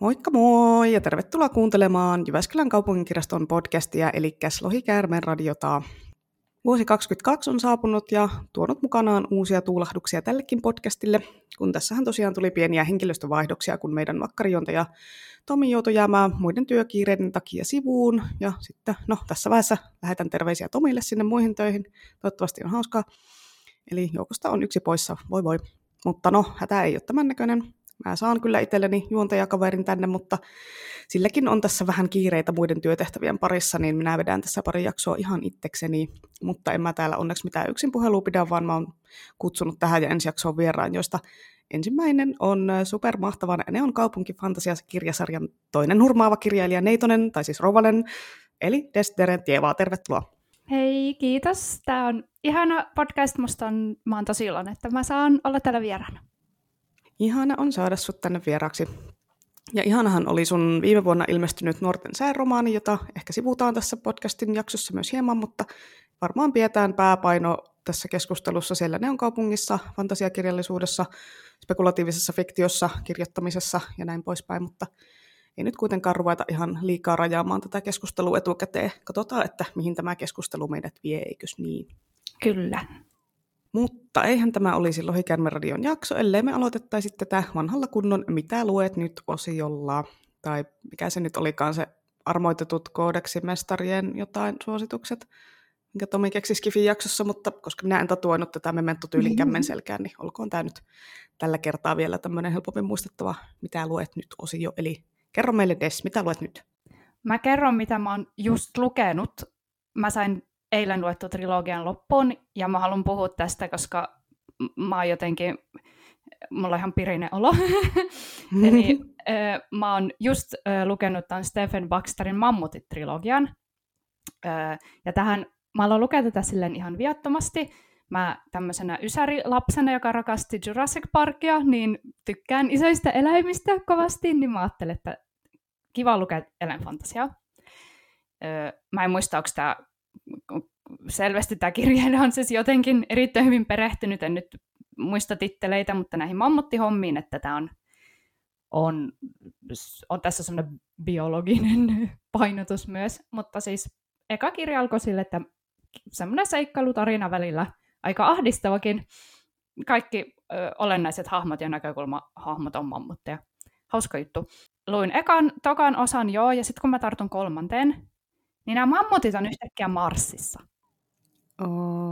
Moikka moi ja tervetuloa kuuntelemaan Jyväskylän kaupunginkirjaston podcastia eli Lohikäärmeen radiota. Vuosi 2022 on saapunut ja tuonut mukanaan uusia tuulahduksia tällekin podcastille, kun tässähän tosiaan tuli pieniä henkilöstövaihdoksia, kun meidän vakkarijuontaja Tomi joutui jäämään muiden työkiireiden takia sivuun. Ja sitten, no tässä vaiheessa lähetän terveisiä Tomille sinne muihin töihin. Toivottavasti on hauskaa. Eli joukosta on yksi poissa, voi voi. Mutta no, hätä ei ole tämän näköinen. Mä saan kyllä itselleni juontajakaverin tänne, mutta silläkin on tässä vähän kiireitä muiden työtehtävien parissa, niin minä vedän tässä pari jaksoa ihan itsekseni. Mutta en mä täällä onneksi mitään yksin puhelua pidä, vaan mä oon kutsunut tähän ja ensi jaksoon vieraan, joista ensimmäinen on supermahtavan Neon kaupunki kirjasarjan toinen hurmaava kirjailija Neitonen, tai siis Rovanen, eli Desderen Tievaa. Tervetuloa. Hei, kiitos. Tämä on ihana podcast. Musta on, mä oon tosi iloinen, että mä saan olla täällä vieraana. Ihana on saada sut tänne vieraaksi. Ja ihanahan oli sun viime vuonna ilmestynyt Nuorten sääromaani, jota ehkä sivutaan tässä podcastin jaksossa myös hieman, mutta varmaan pidetään pääpaino tässä keskustelussa siellä Neon kaupungissa, fantasiakirjallisuudessa, spekulatiivisessa fiktiossa, kirjoittamisessa ja näin poispäin, mutta ei nyt kuitenkaan ruveta ihan liikaa rajaamaan tätä keskustelua etukäteen. Katsotaan, että mihin tämä keskustelu meidät vie, eikös niin? Kyllä. Mutta eihän tämä olisi Lohikärmen radion jakso, ellei me aloitettaisi tätä vanhalla kunnon Mitä luet nyt osiolla. Tai mikä se nyt olikaan se armoitetut koodeksimestarien jotain suositukset, minkä Tomi keksi Skifin jaksossa, mutta koska minä en tatuoinut tätä Memento-tyylin kämmen selkään, niin olkoon tämä nyt tällä kertaa vielä tämmöinen helpommin muistettava Mitä luet nyt osio. Eli kerro meille Des, mitä luet nyt? Mä kerron, mitä mä oon just lukenut. Mä sain eilen luettu trilogian loppuun, ja mä haluan puhua tästä, koska mä oon jotenkin, mulla on ihan pirinen olo. Eli mä oon just lukenut tämän Stephen Baxterin Mammutit-trilogian, ja tähän, mä aloin lukea tätä silleen ihan viattomasti, mä tämmöisenä ysärilapsena, joka rakasti Jurassic Parkia, niin tykkään isoista eläimistä kovasti, niin mä ajattelin, että kiva lukea eläinfantasiaa. Mä en muista, onko tämä selvästi tämä kirjailija on siis jotenkin erittäin hyvin perehtynyt, en nyt muista titteleitä, mutta näihin mammuttihommiin, että tämä on, on, on tässä semmoinen biologinen painotus myös, mutta siis eka kirja alkoi sille, että semmoinen seikkailutarina välillä, aika ahdistavakin, kaikki ö, olennaiset hahmot ja näkökulmahahmot on mammutteja. Hauska juttu. Luin ekan, tokan osan joo, ja sitten kun mä tartun kolmanteen, niin nämä mammutit on yhtäkkiä Marsissa.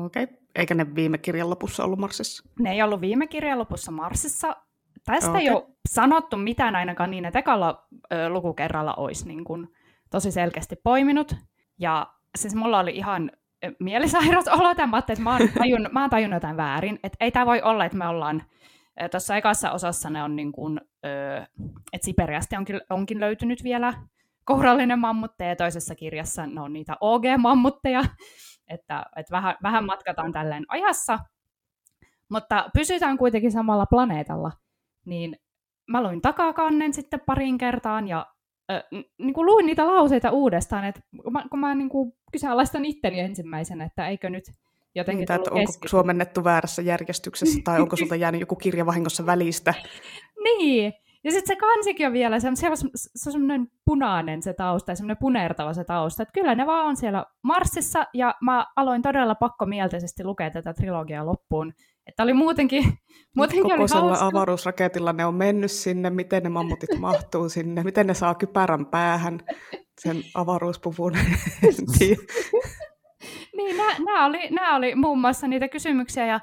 Okei. Okay. Eikä ne viime kirjan lopussa ollut Marsissa? Ne ei ollut viime kirjan lopussa Marsissa. Tästä okay. ei ole sanottu mitään ainakaan niin, että ekalla ö, lukukerralla olisi niin kuin, tosi selkeästi poiminut. Ja siis mulla oli ihan mielisairas olo tämän, että mä oon, tajun, mä oon tajunnut jotain väärin. Että ei tämä voi olla, että me ollaan tuossa ekassa osassa ne on niin kuin, että Siperiasta onkin, onkin löytynyt vielä kourallinen mammutteja ja toisessa kirjassa ne on niitä OG-mammutteja, että, että vähän, vähän matkataan tälleen ajassa, mutta pysytään kuitenkin samalla planeetalla, niin mä luin takakannen sitten parin kertaan ja äh, niin kuin luin niitä lauseita uudestaan, että kun mä, kun mä niin kuin kyseenalaistan itteni ensimmäisenä, että eikö nyt jotenkin niin, että onko suomennettu väärässä järjestyksessä tai onko sulta jäänyt joku kirja vahingossa välistä. niin, ja sitten se kansikin on vielä, se on, se on semmoinen punainen se tausta ja semmoinen punertava se tausta. Että kyllä ne vaan on siellä Marsissa ja mä aloin todella pakkomielteisesti lukea tätä trilogiaa loppuun. Että oli muutenkin, muutenkin Kokoisella oli avaruusraketilla ne on mennyt sinne, miten ne mammutit mahtuu sinne, miten ne saa kypärän päähän sen avaruuspuvun. niin, nämä oli, oli muun muassa niitä kysymyksiä ja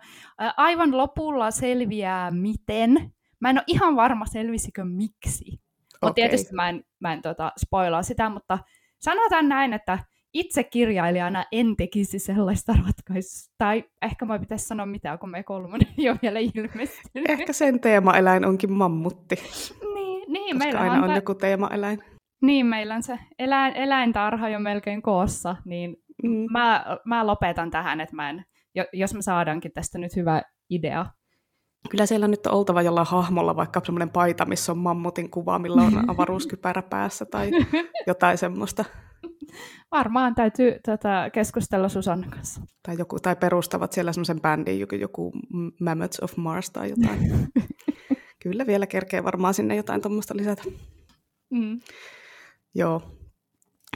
aivan lopulla selviää miten, Mä en ole ihan varma, selvisikö miksi. Mutta okay. tietysti mä en, mä en tota, spoilaa sitä, mutta sanotaan näin, että itse kirjailijana en tekisi sellaista ratkaisua. Tai ehkä mä pitäisi sanoa mitään, kun me kolmonen ei ole vielä ilmestynyt. Ehkä sen teemaeläin onkin mammutti. Niin, niin meillä aina on, on joku teemaeläin. Niin, meillä on se eläin, eläintarha jo melkein koossa, niin mm. mä, mä lopetan tähän, että mä en, jos me saadaankin tästä nyt hyvä idea, Kyllä siellä nyt on oltava jollain hahmolla vaikka semmoinen paita, missä on mammutin kuva, millä on avaruuskypärä päässä tai jotain semmoista. Varmaan täytyy tätä keskustella Susanna kanssa. Tai, joku, tai perustavat siellä semmoisen bändin, joku, joku Mammoths of Mars tai jotain. Kyllä vielä kerkee varmaan sinne jotain tuommoista lisätä. Mm. Joo.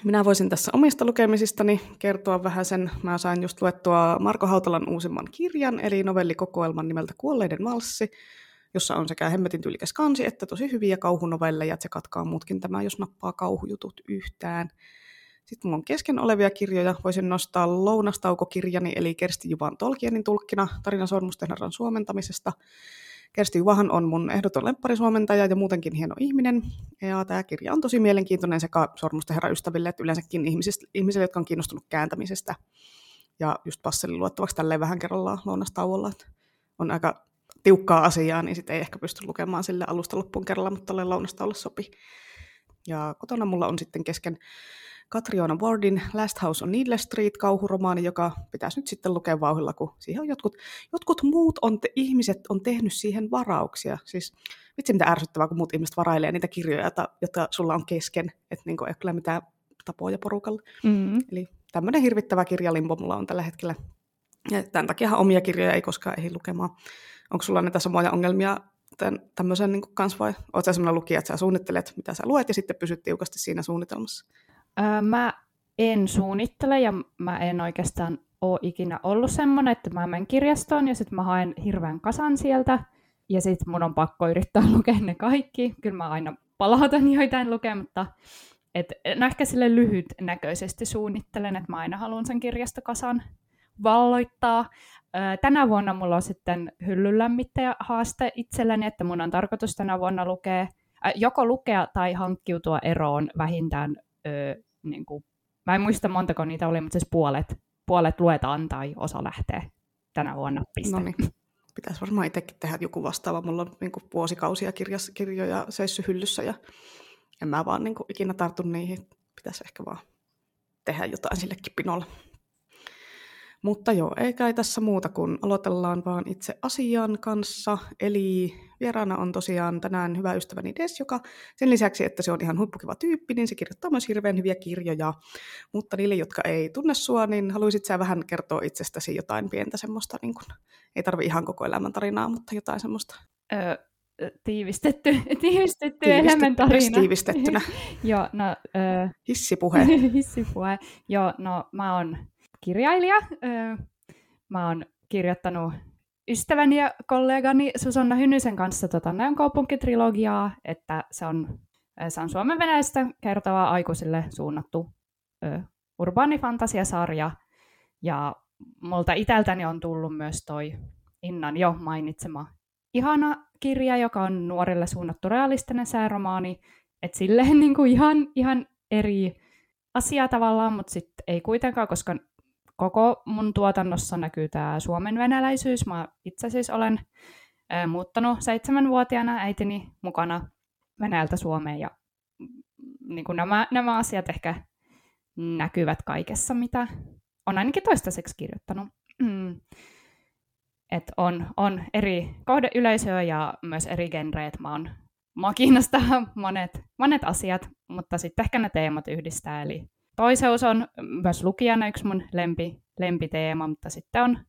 Minä voisin tässä omista lukemisistani kertoa vähän sen. Mä sain just luettua Marko Hautalan uusimman kirjan, eli novellikokoelman nimeltä Kuolleiden valssi, jossa on sekä hemmetin tyylikäs kansi että tosi hyviä kauhunovelleja, että se katkaa muutkin tämä, jos nappaa kauhujutut yhtään. Sitten mulla on kesken olevia kirjoja. Voisin nostaa lounastaukokirjani, eli Kersti Juvan Tolkienin tulkkina tarina Sormustenherran suomentamisesta. Kersti Juvahan on mun ehdoton lempparisuomentaja ja muutenkin hieno ihminen. Ja tämä kirja on tosi mielenkiintoinen sekä Sormustenherran ystäville että yleensäkin ihmisille, jotka on kiinnostunut kääntämisestä. Ja just passelin luettavaksi tälleen vähän kerrallaan lounastauolla. On aika tiukkaa asiaa, niin sitten ei ehkä pysty lukemaan sille alusta loppuun kerralla, mutta tolleen lounastauolle sopii. Ja kotona mulla on sitten kesken Katriona Wardin Last House on Needle Street kauhuromaani, joka pitäisi nyt sitten lukea vauhilla, kun siihen on jotkut, jotkut muut on te, ihmiset on tehnyt siihen varauksia. Siis vitsi mitä ärsyttävää, kun muut ihmiset varailee niitä kirjoja, joita sulla on kesken, että niin ei ole kyllä mitään tapoja porukalla. Mm-hmm. Eli tämmöinen hirvittävä kirjalimpo mulla on tällä hetkellä. Ja tämän takia omia kirjoja ei koskaan ehdi lukemaan. Onko sulla näitä samoja ongelmia tämän, tämmöisen niin kanssa vai oletko sä sellainen lukija, että sä suunnittelet, mitä sä luet ja sitten pysyt tiukasti siinä suunnitelmassa? Öö, mä en suunnittele ja mä en oikeastaan ole ikinä ollut semmoinen, että mä menen kirjastoon ja sitten mä haen hirveän kasan sieltä ja sitten mun on pakko yrittää lukea ne kaikki. Kyllä mä aina palautan joitain lukematta. Et, no ehkä sille lyhytnäköisesti suunnittelen, että mä aina haluan sen kirjastokasan valloittaa. tänä vuonna mulla on sitten hyllynlämmittäjä haaste itselläni, että mun on tarkoitus tänä vuonna lukea, joko lukea tai hankkiutua eroon vähintään ö, niin kuin, mä en muista montako niitä oli, mutta siis puolet, puolet luetaan tai osa lähtee tänä vuonna. Piste. No niin. Pitäisi varmaan itsekin tehdä joku vastaava. Mulla on niin kuin vuosikausia kirjas, kirjoja seissy hyllyssä ja en mä vaan niin kuin, ikinä tartu niihin. Pitäisi ehkä vaan tehdä jotain sillekin pinolle. Mutta joo, ei kai tässä muuta kuin aloitellaan vaan itse asian kanssa. Eli vieraana on tosiaan tänään hyvä ystäväni Des, joka sen lisäksi, että se on ihan huippukiva tyyppi, niin se kirjoittaa myös hirveän hyviä kirjoja. Mutta niille, jotka ei tunne sua, niin haluaisit sä vähän kertoa itsestäsi jotain pientä semmoista, niin kun, ei tarvi ihan koko elämän tarinaa, mutta jotain semmoista. Öö, tiivistetty, tiivistetty elämän tarina. tiivistettynä. Joo, no... Öö, hissipuhe. hissipuhe. Joo, no mä oon kirjailija. Mä oon kirjoittanut ystäväni ja kollegani Susanna Hynysen kanssa tota Näön kaupunkitrilogiaa, että se on, se on Suomen venäjästä kertovaa aikuisille suunnattu ö, urbaanifantasiasarja. Ja multa iteltäni on tullut myös toi Innan jo mainitsema ihana kirja, joka on nuorille suunnattu realistinen sääromaani. Että silleen niin kuin ihan, ihan eri asia tavallaan, mutta sitten ei kuitenkaan, koska koko mun tuotannossa näkyy tämä suomen venäläisyys. Mä itse siis olen muuttanut seitsemänvuotiaana äitini mukana Venäjältä Suomeen ja mm, niin kuin nämä, nämä asiat ehkä näkyvät kaikessa, mitä on ainakin toistaiseksi kirjoittanut. Mm. Et on, on eri kohdeyleisöä ja myös eri genreet. Mä oon, mua kiinnostaa monet, monet asiat, mutta sitten ehkä ne teemat yhdistää, eli toiseus on myös lukijana yksi mun lempi, lempiteema, mutta sitten on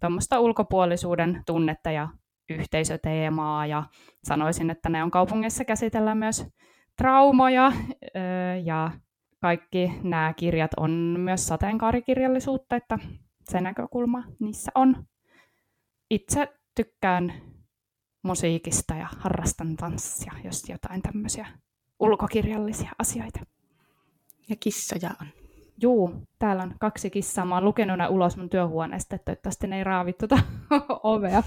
tuommoista ulkopuolisuuden tunnetta ja yhteisöteemaa ja sanoisin, että ne on kaupungissa käsitellään myös traumoja ja kaikki nämä kirjat on myös sateenkaarikirjallisuutta, että se näkökulma niissä on. Itse tykkään musiikista ja harrastan tanssia, jos jotain tämmöisiä ulkokirjallisia asioita. Ja kissoja on. Juu, täällä on kaksi kissaa. Mä oon lukenut ne ulos mun työhuoneesta, että toivottavasti ne ei raavi tuota ovea.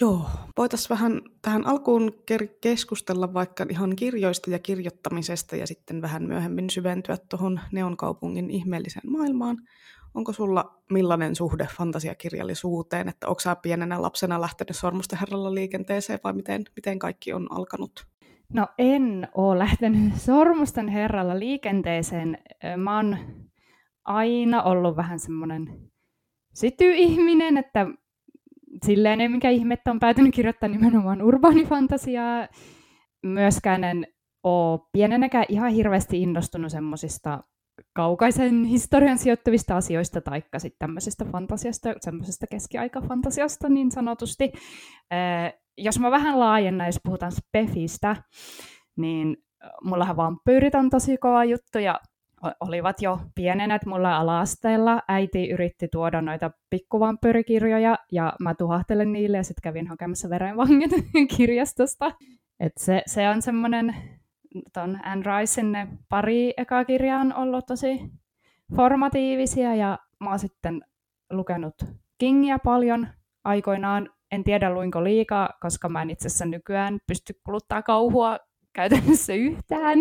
Joo, voitaisiin vähän tähän alkuun keskustella vaikka ihan kirjoista ja kirjoittamisesta ja sitten vähän myöhemmin syventyä tuohon Neon kaupungin ihmeelliseen maailmaan. Onko sulla millainen suhde fantasiakirjallisuuteen, että onko sä pienenä lapsena lähtenyt Sormusten herralla liikenteeseen vai miten, miten kaikki on alkanut? No en ole lähtenyt Sormusten herralla liikenteeseen. Mä oon aina ollut vähän semmoinen syty-ihminen, että silleen ei mikä ihme, että on päätynyt kirjoittaa nimenomaan urbaanifantasiaa. Myöskään en ole pienenäkään ihan hirveästi innostunut semmoisista kaukaisen historian sijoittuvista asioista, taikka sitten tämmöisestä fantasiasta, semmoisesta keskiaikafantasiasta niin sanotusti. Jos mä vähän laajennan, jos puhutaan Spefistä, niin mullahan vampyyrit on tosi kova juttu ja olivat jo pienenä mulla ala-asteella. Äiti yritti tuoda noita pikkuvampyyrikirjoja ja mä tuhahtelen niille ja sitten kävin hakemassa verenvangin kirjastosta. Et se, se on semmoinen, ton Anne Ricein ne pari ekaa kirjaa on ollut tosi formatiivisia ja mä oon sitten lukenut Kingia paljon aikoinaan. En tiedä luinko liikaa, koska mä en itse asiassa nykyään pysty kuluttaa kauhua käytännössä yhtään.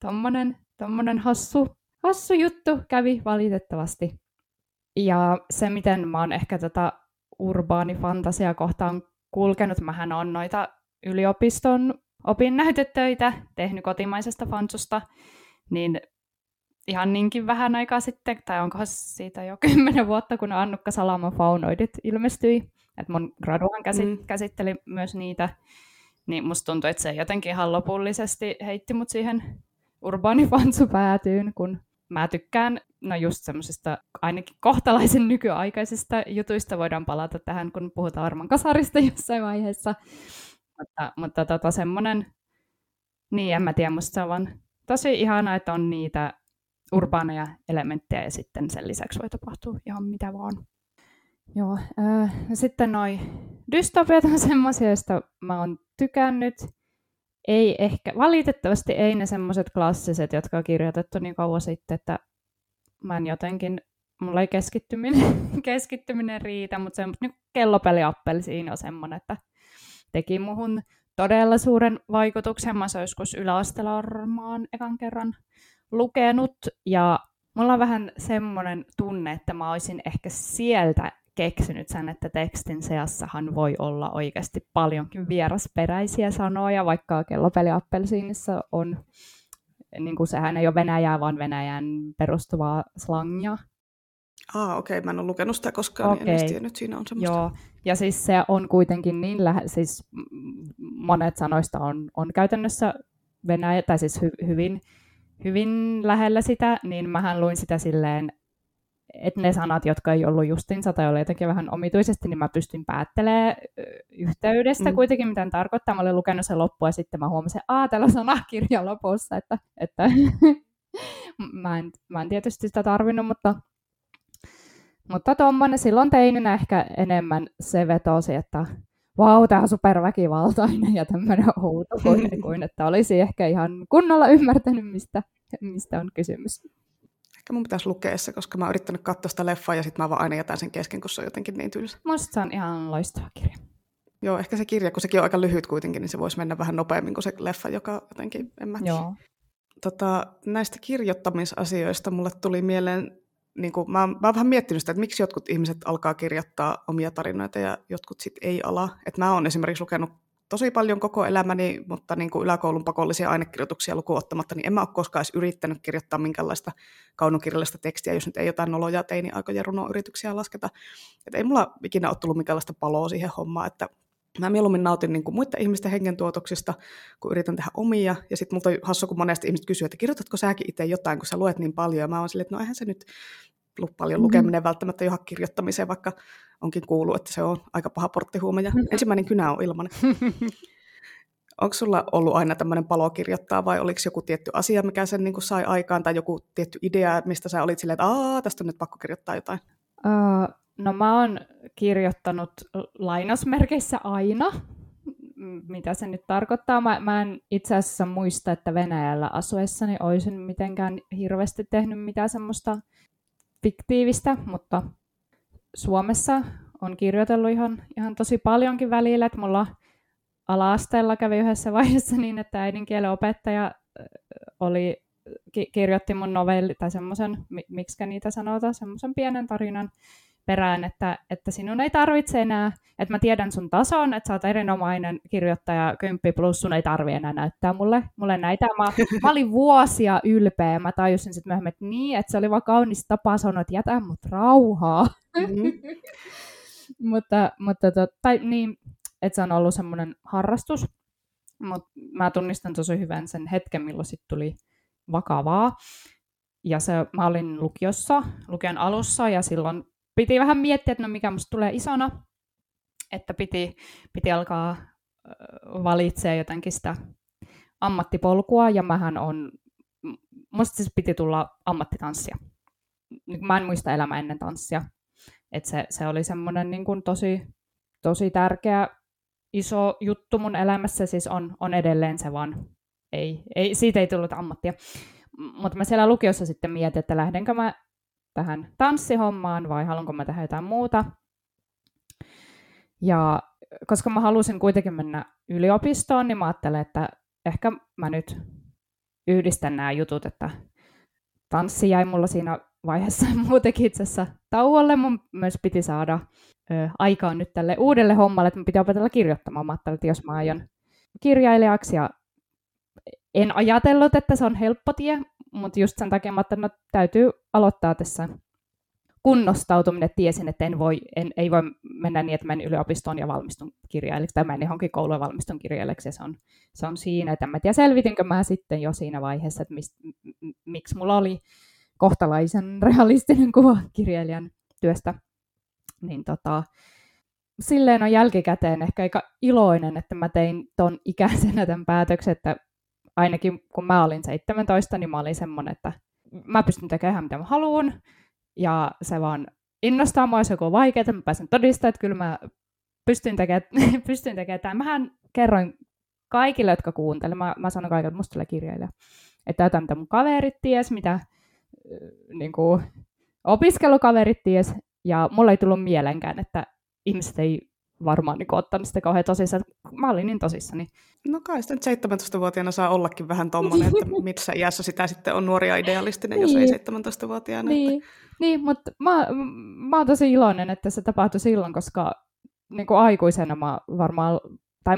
Tommonen, tommonen hassu, hassu juttu kävi valitettavasti. Ja se, miten mä oon ehkä tätä urbaanifantasia kohtaan kulkenut, mähän on noita yliopiston opinnäytetöitä tehnyt kotimaisesta fansusta, niin ihan niinkin vähän aikaa sitten, tai onkohan siitä jo kymmenen vuotta, kun Annukka Salama Faunoidit ilmestyi. että mun graduhan käsit- mm. käsitteli myös niitä, niin musta tuntui, että se jotenkin ihan lopullisesti heitti mut siihen urbaanifansu-päätyyn, kun mä tykkään, no just semmoisista ainakin kohtalaisen nykyaikaisista jutuista voidaan palata tähän, kun puhutaan Arman kasarista jossain vaiheessa. Mutta, mutta tota, semmoinen, niin en mä tiedä, musta se on vaan tosi ihanaa, että on niitä urbaaneja elementtejä ja sitten sen lisäksi voi tapahtua ihan mitä vaan. Joo, äh, sitten noi dystopiat on semmoisia, joista mä oon tykännyt. Ei ehkä, valitettavasti ei ne semmoiset klassiset, jotka on kirjoitettu niin kauan sitten, että mä en jotenkin, mulla ei keskittyminen, keskittyminen riitä, mutta se niin kellopeliappelsiin on semmoinen, että teki muhun todella suuren vaikutuksen. Mä joskus yläasteella varmaan ekan kerran lukenut ja mulla on vähän semmoinen tunne, että mä olisin ehkä sieltä keksinyt sen, että tekstin seassahan voi olla oikeasti paljonkin vierasperäisiä sanoja, vaikka kellopeli Appelsiinissa on, niin kuin sehän ei ole Venäjää, vaan Venäjän perustuvaa slangia. Ah, okei, okay. mä en ole lukenut sitä koskaan, okay. niin en tiennyt, siinä on semmoista. Joo, ja siis se on kuitenkin niin lähe, siis monet sanoista on, on käytännössä Venäjä, tai siis hy, hyvin hyvin lähellä sitä, niin mähän luin sitä silleen, että ne sanat, jotka ei ollut justinsa tai oli jotenkin vähän omituisesti, niin mä pystyn päättelemään yhteydestä mm. kuitenkin, mitä tarkoittaa. Mä olin lukenut sen loppuun ja sitten mä huomasin, että aah, täällä on sanakirja lopussa, että, että mä, en, mä en tietysti sitä tarvinnut, mutta mutta tuommoinen silloin teininä ehkä enemmän se vetosi, että vau, tämä on superväkivaltainen ja tämmöinen outo, kuin, kuin että olisi ehkä ihan kunnolla ymmärtänyt, mistä, mistä on kysymys. Ehkä mun pitäisi lukea se, koska mä oon yrittänyt katsoa sitä leffaa ja sitten mä vaan aina jätän sen kesken, kun se on jotenkin niin tylsä. Musta se on ihan loistava kirja. Joo, ehkä se kirja, kun sekin on aika lyhyt kuitenkin, niin se voisi mennä vähän nopeammin kuin se leffa, joka jotenkin, en mä Joo. Tota, näistä kirjoittamisasioista mulle tuli mieleen niin kuin, mä, oon, mä oon vähän miettinyt sitä, että miksi jotkut ihmiset alkaa kirjoittaa omia tarinoita ja jotkut sitten ei ala. Et mä oon esimerkiksi lukenut tosi paljon koko elämäni, mutta niin kuin yläkoulun pakollisia ainekirjoituksia lukuun ottamatta, niin en mä ole koskaan edes yrittänyt kirjoittaa minkälaista kaunokirjallista tekstiä, jos nyt ei jotain noloja teini-aikoja runoyrityksiä lasketa. Et ei mulla ikinä ole tullut minkälaista paloa siihen hommaan, että mä mieluummin nautin niin kuin muiden ihmisten hengentuotoksista, kun yritän tehdä omia. Ja sitten multa on hassu, kun monesti ihmiset kysyy, että kirjoitatko säkin itse jotain, kun sä luet niin paljon. Ja mä oon silleen, että no eihän se nyt paljon mm-hmm. lukeminen välttämättä johon kirjoittamiseen, vaikka onkin kuullut, että se on aika paha porttihuume. Ja mm-hmm. ensimmäinen kynä on ilmanen. Onko sulla ollut aina tämmöinen palo kirjoittaa vai oliko joku tietty asia, mikä sen niin kuin sai aikaan tai joku tietty idea, mistä sä olit silleen, että Aa, tästä on nyt pakko kirjoittaa jotain? Uh, No mä oon kirjoittanut lainausmerkeissä aina, mitä se nyt tarkoittaa. Mä, mä en itse asiassa muista, että Venäjällä asuessani olisin mitenkään hirveästi tehnyt mitään semmoista fiktiivistä, mutta Suomessa on kirjoitellut ihan, ihan tosi paljonkin välillä, että mulla ala-asteella kävi yhdessä vaiheessa niin, että äidinkielen opettaja oli, ki- kirjoitti mun novelli, tai semmoisen, miksi niitä sanotaan, semmoisen pienen tarinan, perään, että, että sinun ei tarvitse enää, että mä tiedän sun tason, että sä oot erinomainen kirjoittaja, kymppi plus sun ei tarvi enää näyttää mulle, mulle näitä. Mä, mä olin vuosia ylpeä, mä tajusin sitten myöhemmin, että niin, että se oli vaan kaunis tapa sanoa, että jätä mut rauhaa. Mm-hmm. mutta, mutta to, tai niin, että se on ollut semmoinen harrastus, mutta mä tunnistan tosi hyvän sen hetken, milloin sitten tuli vakavaa. Ja se, mä olin lukiossa, lukion alussa, ja silloin piti vähän miettiä, että no mikä musta tulee isona. että piti, piti alkaa valitsemaan jotenkin sitä ammattipolkua, ja mähän on, musta siis piti tulla ammattitanssia. Mä en muista elämää ennen tanssia. Et se, se oli semmoinen niin tosi, tosi tärkeä iso juttu mun elämässä, siis on, on edelleen se vaan, ei, ei, siitä ei tullut ammattia. Mutta mä siellä lukiossa sitten mietin, että lähdenkö mä tähän tanssihommaan vai haluanko mä tehdä jotain muuta. Ja koska mä halusin kuitenkin mennä yliopistoon, niin mä ajattelin, että ehkä mä nyt yhdistän nämä jutut, että tanssi jäi mulla siinä vaiheessa muutenkin itse asiassa tauolle. Mun myös piti saada ö, aikaa nyt tälle uudelle hommalle, että mun piti opetella kirjoittamaan. Mä ajattelin, että jos mä aion kirjailijaksi ja en ajatellut, että se on helppo tie, mutta just sen takia että no, täytyy aloittaa tässä kunnostautuminen, tiesin, että en voi, en, ei voi mennä niin, että menen yliopistoon ja valmistun kirjailijaksi, tai menen johonkin kouluun ja valmistun kirjailijaksi, ja se on, se on siinä, että mä tiedä, selvitinkö mä sitten jo siinä vaiheessa, että mist, m- miksi mulla oli kohtalaisen realistinen kuva kirjailijan työstä, niin tota, silleen on jälkikäteen ehkä aika iloinen, että mä tein ton ikäisenä tämän päätöksen, että ainakin kun mä olin 17, niin mä olin semmoinen, että mä pystyn tekemään mitä mä haluan, ja se vaan innostaa mua, jos joku on vaikeaa, mä pääsen todistamaan, että kyllä mä pystyn tekemään, pystyn tekemään tämän. Mähän kerroin kaikille, jotka kuuntelevat, mä, mä sanon kaikille, että musta kirjailija. Että jotain, mitä mun kaverit ties, mitä niin kuin, opiskelukaverit ties, ja mulla ei tullut mielenkään, että ihmiset ei varmaan niin ottanut sitä kauhean tosissaan. Mä olin niin tosissani. No kai sitten 17-vuotiaana saa ollakin vähän tommonen, että missä iässä sitä sitten on nuoria idealistinen, niin. jos ei 17-vuotiaana. Niin, että... niin mutta mä, mä oon tosi iloinen, että se tapahtui silloin, koska niin kuin aikuisena mä varmaan, tai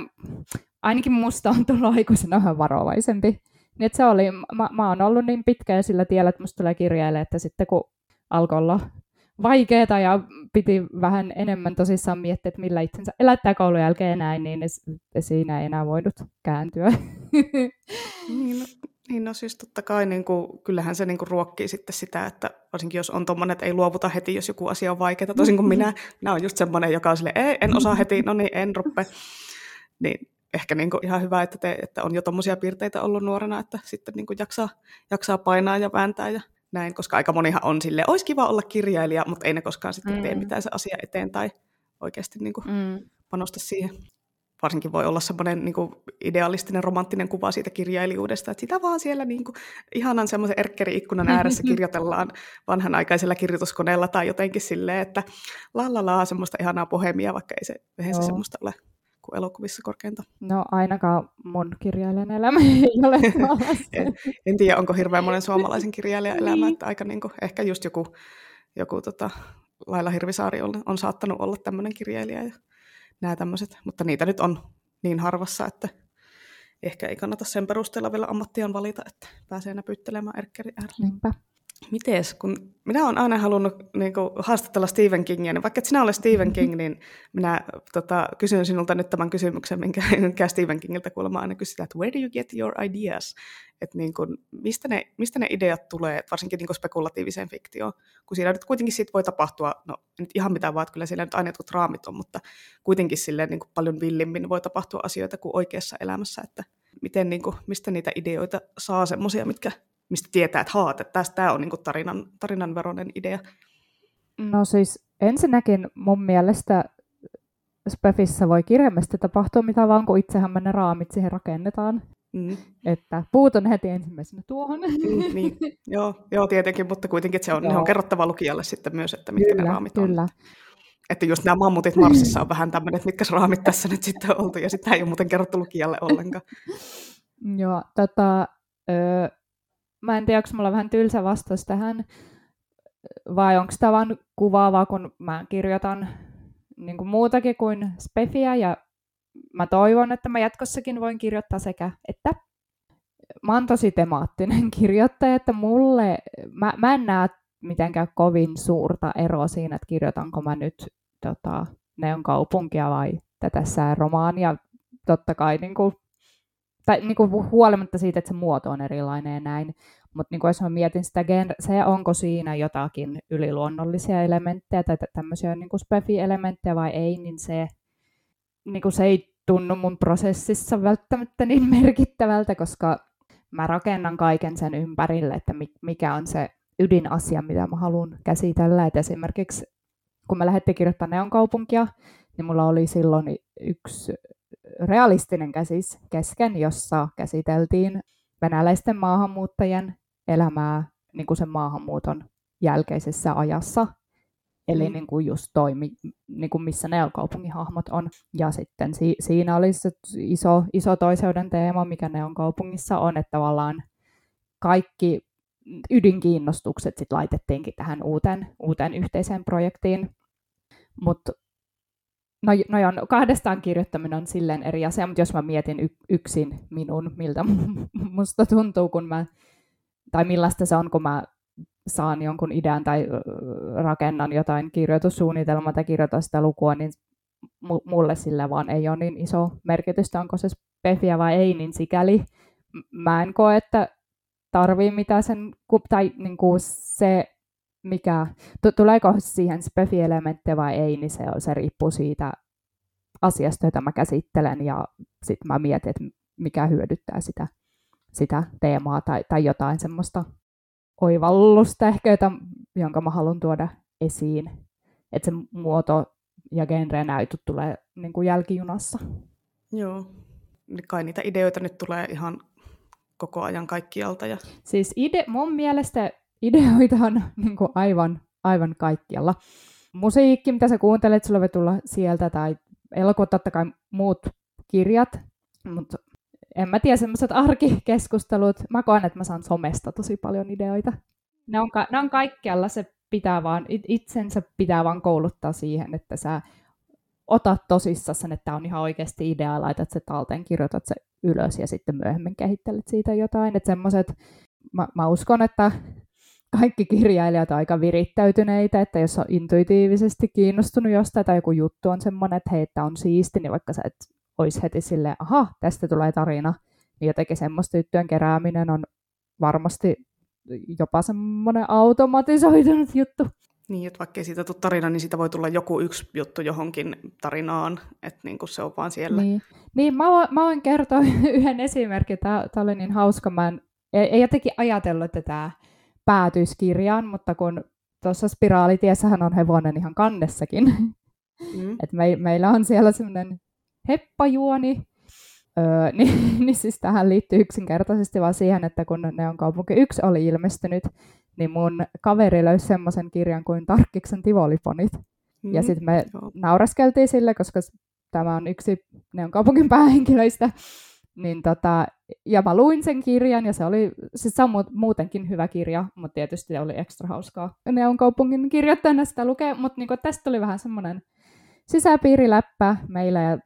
ainakin musta on tullut aikuisena vähän varovaisempi. Niin että se oli, mä, mä oon ollut niin pitkään sillä tiellä, että musta tulee kirjaille, että sitten kun alkoi olla vaikeaa ja piti vähän enemmän tosissaan miettiä, että millä itsensä elättää koulun jälkeen näin, niin siinä ei enää voinut kääntyä. Niin, no, niin no siis totta kai niin kuin, kyllähän se niin kuin, ruokkii sitten sitä, että varsinkin jos on tuommoinen, että ei luovuta heti, jos joku asia on vaikeaa, tosin kuin minä, minä olen just semmoinen, joka on silleen, ei, en osaa heti, no niin, en ruppe. Niin ehkä niin kuin, ihan hyvä, että, te, että on jo tuommoisia piirteitä ollut nuorena, että sitten niin kuin, jaksaa, jaksaa painaa ja vääntää ja näin, koska aika monihan on sille, olisi kiva olla kirjailija, mutta ei ne koskaan sitten mm. tee mitään se asia eteen tai oikeasti niin kuin mm. panosta siihen. Varsinkin voi olla semmoinen niin kuin idealistinen, romanttinen kuva siitä kirjailijuudesta, että sitä vaan siellä niin kuin, ihanan semmoisen erkkeri-ikkunan ääressä kirjoitellaan vanhanaikaisella kirjoituskoneella tai jotenkin silleen, että la la la, semmoista ihanaa pohemia, vaikka ei se, eihän se semmoista ole kuin elokuvissa korkeinta. No ainakaan mun kirjailijan elämä ei ole en, en tiedä, onko hirveän monen suomalaisen kirjailijan elämä, niin. että aika niin kuin, ehkä just joku, joku tota, Laila Hirvisaari on, on saattanut olla tämmöinen kirjailija ja nämä tämmöiset, mutta niitä nyt on niin harvassa, että ehkä ei kannata sen perusteella vielä ammattiaan valita, että pääsee näpyttelemään erkkeri äärellä. Niinpä. Mites, kun minä olen aina halunnut niin kuin, haastatella Stephen Kingia, niin vaikka et sinä ole Stephen King, niin minä tota, kysyn sinulta nyt tämän kysymyksen, minkä, minkä Stephen Kingiltä kuulemma aina kysytään, että where do you get your ideas? Että niin kuin, mistä, ne, mistä ne ideat tulee, varsinkin niin kuin spekulatiiviseen fiktioon, kun siinä nyt kuitenkin siitä voi tapahtua, no nyt ihan mitä vaan, kyllä siellä nyt aina jotkut raamit on, mutta kuitenkin silleen niin kuin paljon villimmin voi tapahtua asioita kuin oikeassa elämässä, että miten, niin kuin, mistä niitä ideoita saa semmoisia, mitkä mistä tietää, että haat, että tästä tämä on niin tarinan, tarinan veronen idea? No siis ensinnäkin mun mielestä Spefissä voi kirjaimesti tapahtua mitä vaan, kun itsehän ne raamit siihen rakennetaan. Mm. Että puutun heti ensimmäisenä tuohon. Mm, niin. joo, joo, tietenkin, mutta kuitenkin se on, ne on kerrottava lukijalle sitten myös, että mitkä kyllä, ne raamit kyllä. on. Että just nämä mammutit Marsissa on vähän tämmöinen, että mitkä raamit tässä nyt sitten on oltu, ja sitä ei ole muuten kerrottu lukijalle ollenkaan. joo, tota, mä en tiedä, onko mulla vähän tylsä vastaus tähän, vai onko tämä vaan kuvaavaa, kun mä kirjoitan niin kuin muutakin kuin spefiä, ja mä toivon, että mä jatkossakin voin kirjoittaa sekä että. Mä oon tosi temaattinen kirjoittaja, että mulle, mä, mä en näe mitenkään kovin suurta eroa siinä, että kirjoitanko mä nyt tota, Neon kaupunkia vai tätä romaania. Totta kai niin kuin, tai niin kuin huolimatta siitä, että se muoto on erilainen ja näin, mutta niin jos mä mietin sitä genre, se onko siinä jotakin yliluonnollisia elementtejä tai tämmöisiä niin spefi-elementtejä vai ei, niin se, niin kuin se ei tunnu mun prosessissa välttämättä niin merkittävältä, koska mä rakennan kaiken sen ympärille, että mikä on se ydinasia, mitä mä haluan käsitellä. Et esimerkiksi kun mä lähdettiin kirjoittamaan Neon kaupunkia, niin mulla oli silloin yksi realistinen käsis kesken, jossa käsiteltiin venäläisten maahanmuuttajien elämää niin kuin sen maahanmuuton jälkeisessä ajassa. Eli mm. niin kuin just toimi, niin kuin missä ne kaupungin hahmot on. Ja sitten si- siinä oli se iso, iso toiseuden teema, mikä ne on kaupungissa on, että tavallaan kaikki ydinkiinnostukset sit laitettiinkin tähän uuteen, uuteen yhteiseen projektiin. Mutta no, no on, kahdestaan kirjoittaminen on silleen eri asia, mutta jos mä mietin yksin minun, miltä musta tuntuu, kun mä, tai millaista se on, kun mä saan jonkun idean tai rakennan jotain kirjoitussuunnitelmaa tai kirjoitan sitä lukua, niin mulle sille vaan ei ole niin iso merkitystä, onko se spefiä vai ei, niin sikäli mä en koe, että tarvii mitä sen, tai niin kuin se, mikä, tuleeko siihen spefi-elementtejä vai ei, niin se, se riippuu siitä asiasta, jota mä käsittelen, ja sitten mä mietin, että mikä hyödyttää sitä, sitä teemaa tai, tai jotain semmoista oivallusta ehkä, jota, jonka mä haluan tuoda esiin. Että se muoto ja genre näytöt tulee niin kuin jälkijunassa. Joo. Kai niitä ideoita nyt tulee ihan koko ajan kaikkialta. Ja... Siis ide, mun mielestä ideoita on niin kuin aivan, aivan kaikkialla. Musiikki, mitä sä kuuntelet, sulla voi tulla sieltä, tai elokuvat, totta kai muut kirjat, mutta en mä tiedä, semmoiset arkikeskustelut, mä koen, että mä saan somesta tosi paljon ideoita. Ne on, ka- ne on kaikkialla, se pitää vaan, itsensä pitää vaan kouluttaa siihen, että sä otat tosissaan sen, että on ihan oikeasti idea, laitat se talteen, kirjoitat se ylös ja sitten myöhemmin kehittelet siitä jotain. Että semmoiset, mä, mä uskon, että kaikki kirjailijat on aika virittäytyneitä, että jos on intuitiivisesti kiinnostunut jostain tai joku juttu on semmoinen, että hei, että on siisti, niin vaikka sä et olisi heti silleen, aha, tästä tulee tarina, niin jotenkin semmoista tyttöjen kerääminen on varmasti jopa semmoinen automatisoitunut juttu. Niin, että vaikka ei siitä tule tarina, niin siitä voi tulla joku yksi juttu johonkin tarinaan, että niin kuin se on vaan siellä. Niin, niin mä, voin, mä voin kertoa yhden esimerkin, tämä, tämä oli niin hauska, mä en, ei, ei jotenkin ajatellut, että tämä päätyisi kirjaan, mutta kun tuossa spiraalitiessähän on hevonen ihan kannessakin, mm. että me, meillä on siellä semmoinen heppajuoni, Öö, niin, niin siis tähän liittyy yksinkertaisesti vaan siihen, että kun ne on kaupunki yksi oli ilmestynyt, niin mun kaveri löysi semmoisen kirjan kuin Tarkkiksen tivoliponit. Mm, ja sitten me joo. nauraskeltiin sille, koska tämä on yksi ne on kaupungin päähenkilöistä. Niin tota, ja mä luin sen kirjan, ja se oli, siis se on muutenkin hyvä kirja, mutta tietysti oli ekstra hauskaa. Ne on kaupungin kirjoittajana sitä lukee, mutta niinku, tästä tuli vähän semmoinen sisäpiiriläppä meillä, ja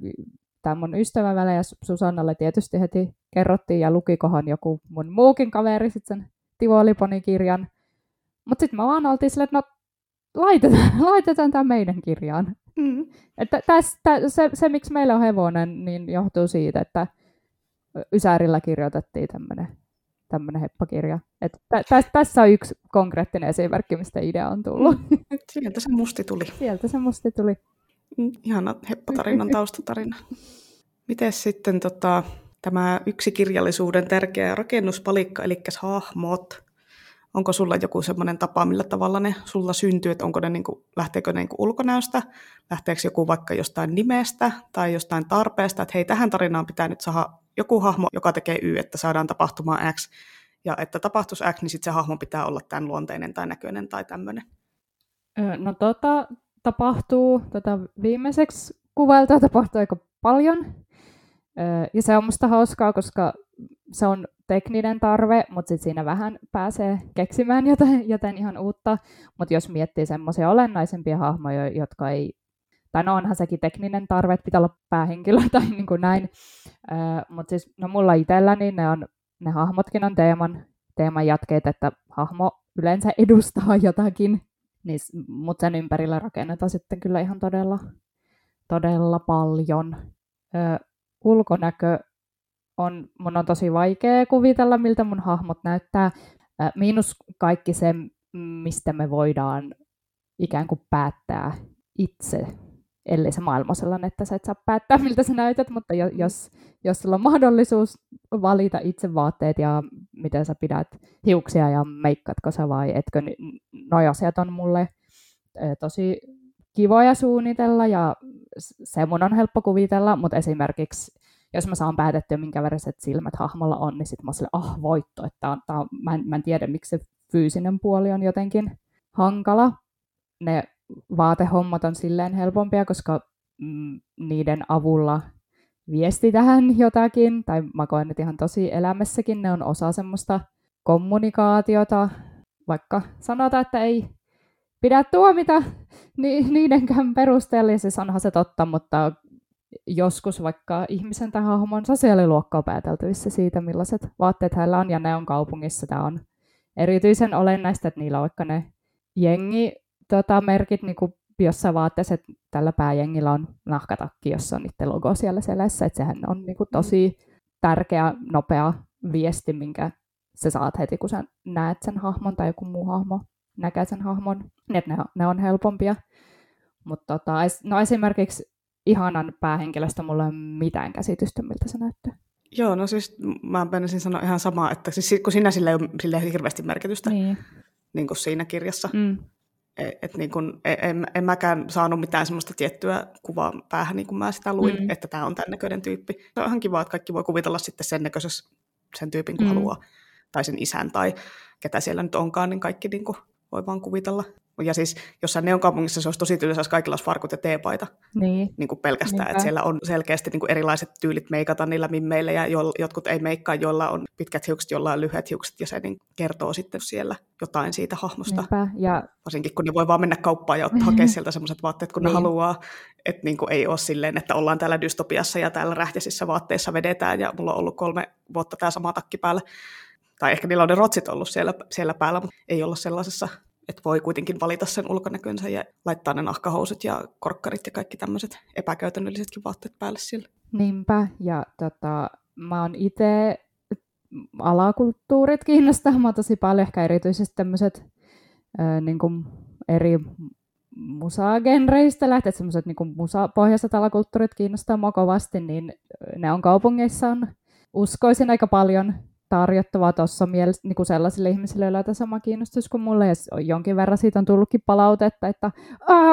tämä mun ystävän välillä ja Susannalle tietysti heti kerrottiin, ja lukikohan joku mun muukin kaveri sitten sen Tivoliponin kirjan. Mutta sitten mä vaan oltiin silleen, että no laitetaan, laitetaan tämä meidän kirjaan. Mm. Että tästä, se, se, miksi meillä on hevonen, niin johtuu siitä, että Ysärillä kirjoitettiin tämmöinen tämmöinen heppakirja. Et tä, tä, tässä on yksi konkreettinen esimerkki, mistä idea on tullut. Mm. Sieltä se musti tuli. Sieltä se musti tuli. Mm, ihana heppatarinan taustatarina. Miten sitten tota, tämä yksi kirjallisuuden tärkeä rakennuspalikka, eli hahmot, onko sulla joku semmoinen tapa, millä tavalla ne sulla syntyy, että onko ne niin kuin, lähteekö ne niin kuin ulkonäöstä, lähteekö joku vaikka jostain nimestä tai jostain tarpeesta, että hei, tähän tarinaan pitää nyt saada joku hahmo, joka tekee Y, että saadaan tapahtumaan X, ja että tapahtuisi X, niin sitten se hahmo pitää olla tämän luonteinen tai näköinen tai tämmöinen. No tota, tapahtuu, tota, viimeiseksi kuvailta tapahtuu aika paljon, ja se on musta hauskaa, koska se on tekninen tarve, mutta sitten siinä vähän pääsee keksimään jotain, jotain ihan uutta. Mutta jos miettii semmoisia olennaisempia hahmoja, jotka ei, tai no onhan sekin tekninen tarve, että pitää olla päähenkilö tai niin kuin näin. Mutta siis no mulla itselläni ne, on, ne hahmotkin on teeman, teeman jatkeet, että hahmo yleensä edustaa jotakin, niin, mutta sen ympärillä rakennetaan sitten kyllä ihan todella, todella paljon. Ö, ulkonäkö on, mun on tosi vaikea kuvitella, miltä mun hahmot näyttää. Miinus kaikki se, mistä me voidaan ikään kuin päättää itse. Ellei se maailma sellainen, että sä et saa päättää, miltä sä näytät, mutta jo, jos, jos sulla on mahdollisuus valita itse vaatteet ja miten sä pidät hiuksia ja meikkatko sä vai etkö, niin noi asiat on mulle tosi kivoja suunnitella ja se mun on helppo kuvitella, mutta esimerkiksi jos mä saan päätettyä, minkä väriset silmät hahmolla on, niin sitten mä sille, ah voitto, että tää on, mä, en, mä en tiedä, miksi se fyysinen puoli on jotenkin hankala. Ne vaatehommat on silleen helpompia, koska mm, niiden avulla viestitään jotakin, tai mä koen, että ihan tosi elämässäkin ne on osa semmoista kommunikaatiota, vaikka sanotaan, että ei pidä tuomita ni- niidenkään perusteella, siis onhan se totta, mutta joskus vaikka ihmisen tai hahmon sosiaaliluokka on pääteltävissä siitä, millaiset vaatteet hänellä on, ja ne on kaupungissa. Tämä on erityisen olennaista, että niillä on vaikka ne jengi tota, merkit niin kuin jossain vaatteessa, että tällä pääjengillä on nahkatakki, jossa on niiden logo siellä selässä, että sehän on niin kuin tosi tärkeä, nopea viesti, minkä sä saat heti, kun sä näet sen hahmon tai joku muu hahmo näkee sen hahmon, niin että ne, ne on helpompia. Mutta tota, no esimerkiksi ihanan päähenkilöstä mulla ei ole mitään käsitystä, miltä se näyttää. Joo, no siis mä menisin sanoa ihan samaa, että siis kun sinä sille ei ole sille hirveästi merkitystä niin. Niin kuin siinä kirjassa. Mm. E, et niin kun, e, en, en mäkään saanut mitään semmoista tiettyä kuvaa päähän, niin kuin mä sitä luin, mm. että tämä on tämän näköinen tyyppi. Se on ihan kiva, että kaikki voi kuvitella sitten sen näköisessä sen tyypin, kun mm. haluaa. Tai sen isän tai ketä siellä nyt onkaan, niin kaikki niin kuin voi vaan kuvitella. Ja siis jossain neonkaupungissa se olisi tosi tylsä, jos kaikilla olisi farkut ja teepaita niin. Niin kuin pelkästään. Niinpä. Että siellä on selkeästi niin kuin erilaiset tyylit meikata niillä mimmeillä ja jo, jotkut ei meikkaa, joilla on pitkät hiukset, joilla on lyhyet hiukset ja se niin kertoo sitten siellä jotain siitä hahmosta. Niinpä. Ja... Varsinkin kun ne voi vaan mennä kauppaan ja ottaa, hakea sieltä sellaiset vaatteet kun niin. ne haluaa. Että niin kuin ei ole silleen, että ollaan täällä dystopiassa ja täällä rähjäsissä vaatteissa vedetään ja mulla on ollut kolme vuotta tämä sama takki päällä. Tai ehkä niillä on ne rotsit ollut siellä, siellä päällä, mutta ei olla sellaisessa että voi kuitenkin valita sen ulkonäkönsä ja laittaa ne nahkahousut ja korkkarit ja kaikki tämmöiset epäkäytännöllisetkin vaatteet päälle sille. Niinpä, ja tota, mä oon itse alakulttuurit kiinnostaa mä tosi paljon, ehkä erityisesti tämmöiset niin eri musagenreistä lähtee, semmoiset niin musapohjaiset alakulttuurit kiinnostaa mua kovasti, niin ne on kaupungeissa on uskoisin aika paljon tarjottavaa tuossa mielessä niin sellaisille ihmisille, joilla on sama kiinnostus kuin mulle. Ja jonkin verran siitä on tullutkin palautetta, että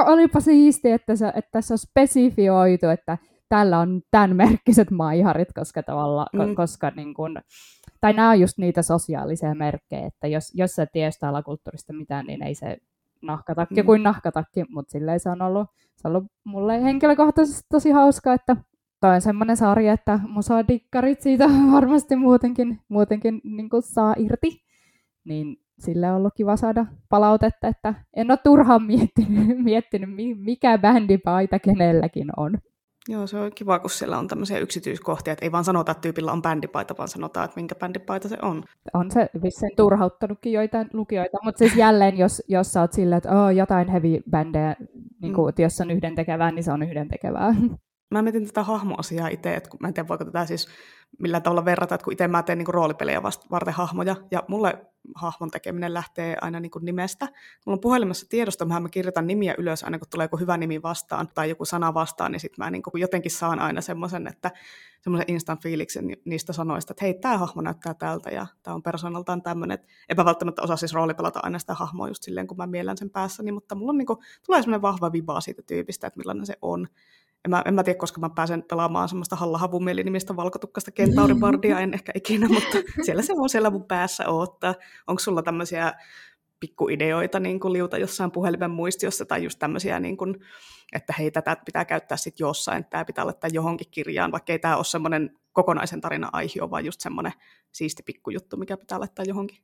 olipa siisti, että, se, että tässä on spesifioitu, että tällä on tämän merkkiset maiharit, koska tavalla, mm. koska niin kuin, tai nämä on just niitä sosiaalisia merkkejä, että jos, jos sä tiedät alakulttuurista mitään, niin ei se nahkatakki mm. kuin nahkatakki, mutta silleen se on ollut, se on ollut mulle henkilökohtaisesti tosi hauska, että toi on semmoinen sarja, että musadikkarit siitä varmasti muutenkin, muutenkin niin kuin saa irti. Niin sille on ollut kiva saada palautetta, että en ole turhaan miettinyt, miettinyt mikä bändipaita kenelläkin on. Joo, se on kiva, kun siellä on tämmöisiä yksityiskohtia, että ei vaan sanota, että tyypillä on bändipaita, vaan sanotaan, että minkä bändipaita se on. On se vissiin turhauttanutkin joitain lukijoita, mutta siis jälleen, jos, jos sä oot silleen, että oh, jotain heavy-bändejä, niin kuin, mm. jos on yhdentekevää, niin se on yhdentekevää. Mä mietin tätä hahmoasiaa itse, että mä en tiedä voiko tätä siis millään tavalla verrata, että kun itse mä teen niin roolipelejä vasta varten hahmoja, ja mulle hahmon tekeminen lähtee aina niin kuin nimestä. Mulla on puhelimessa tiedosto, mä kirjoitan nimiä ylös aina kun tulee joku hyvä nimi vastaan tai joku sana vastaan, niin sitten mä niin kuin jotenkin saan aina semmoisen, että semmoisen instant fiiliksen niistä sanoista, että hei, tämä hahmo näyttää tältä ja tämä on persoonaltaan tämmöinen. Epä välttämättä osaa siis roolipelata aina sitä hahmoa just silleen, kun mä miellän sen päässäni, mutta mulla on niin kuin, tulee semmoinen vahva vibaa siitä tyypistä, että millainen se on en mä, en mä tiedä, koska mä pääsen pelaamaan semmoista Halla nimistä valkotukkasta kentauribardia, en ehkä ikinä, mutta siellä se on siellä mun päässä odottaa. Onko sulla tämmöisiä pikkuideoita niin kuin liuta jossain puhelimen muistiossa tai just tämmöisiä, niin kuin, että hei, tätä pitää käyttää sitten jossain, tämä pitää laittaa johonkin kirjaan, vaikka ei tämä ole semmoinen kokonaisen tarina aihio, vaan just semmoinen siisti pikkujuttu, mikä pitää laittaa johonkin.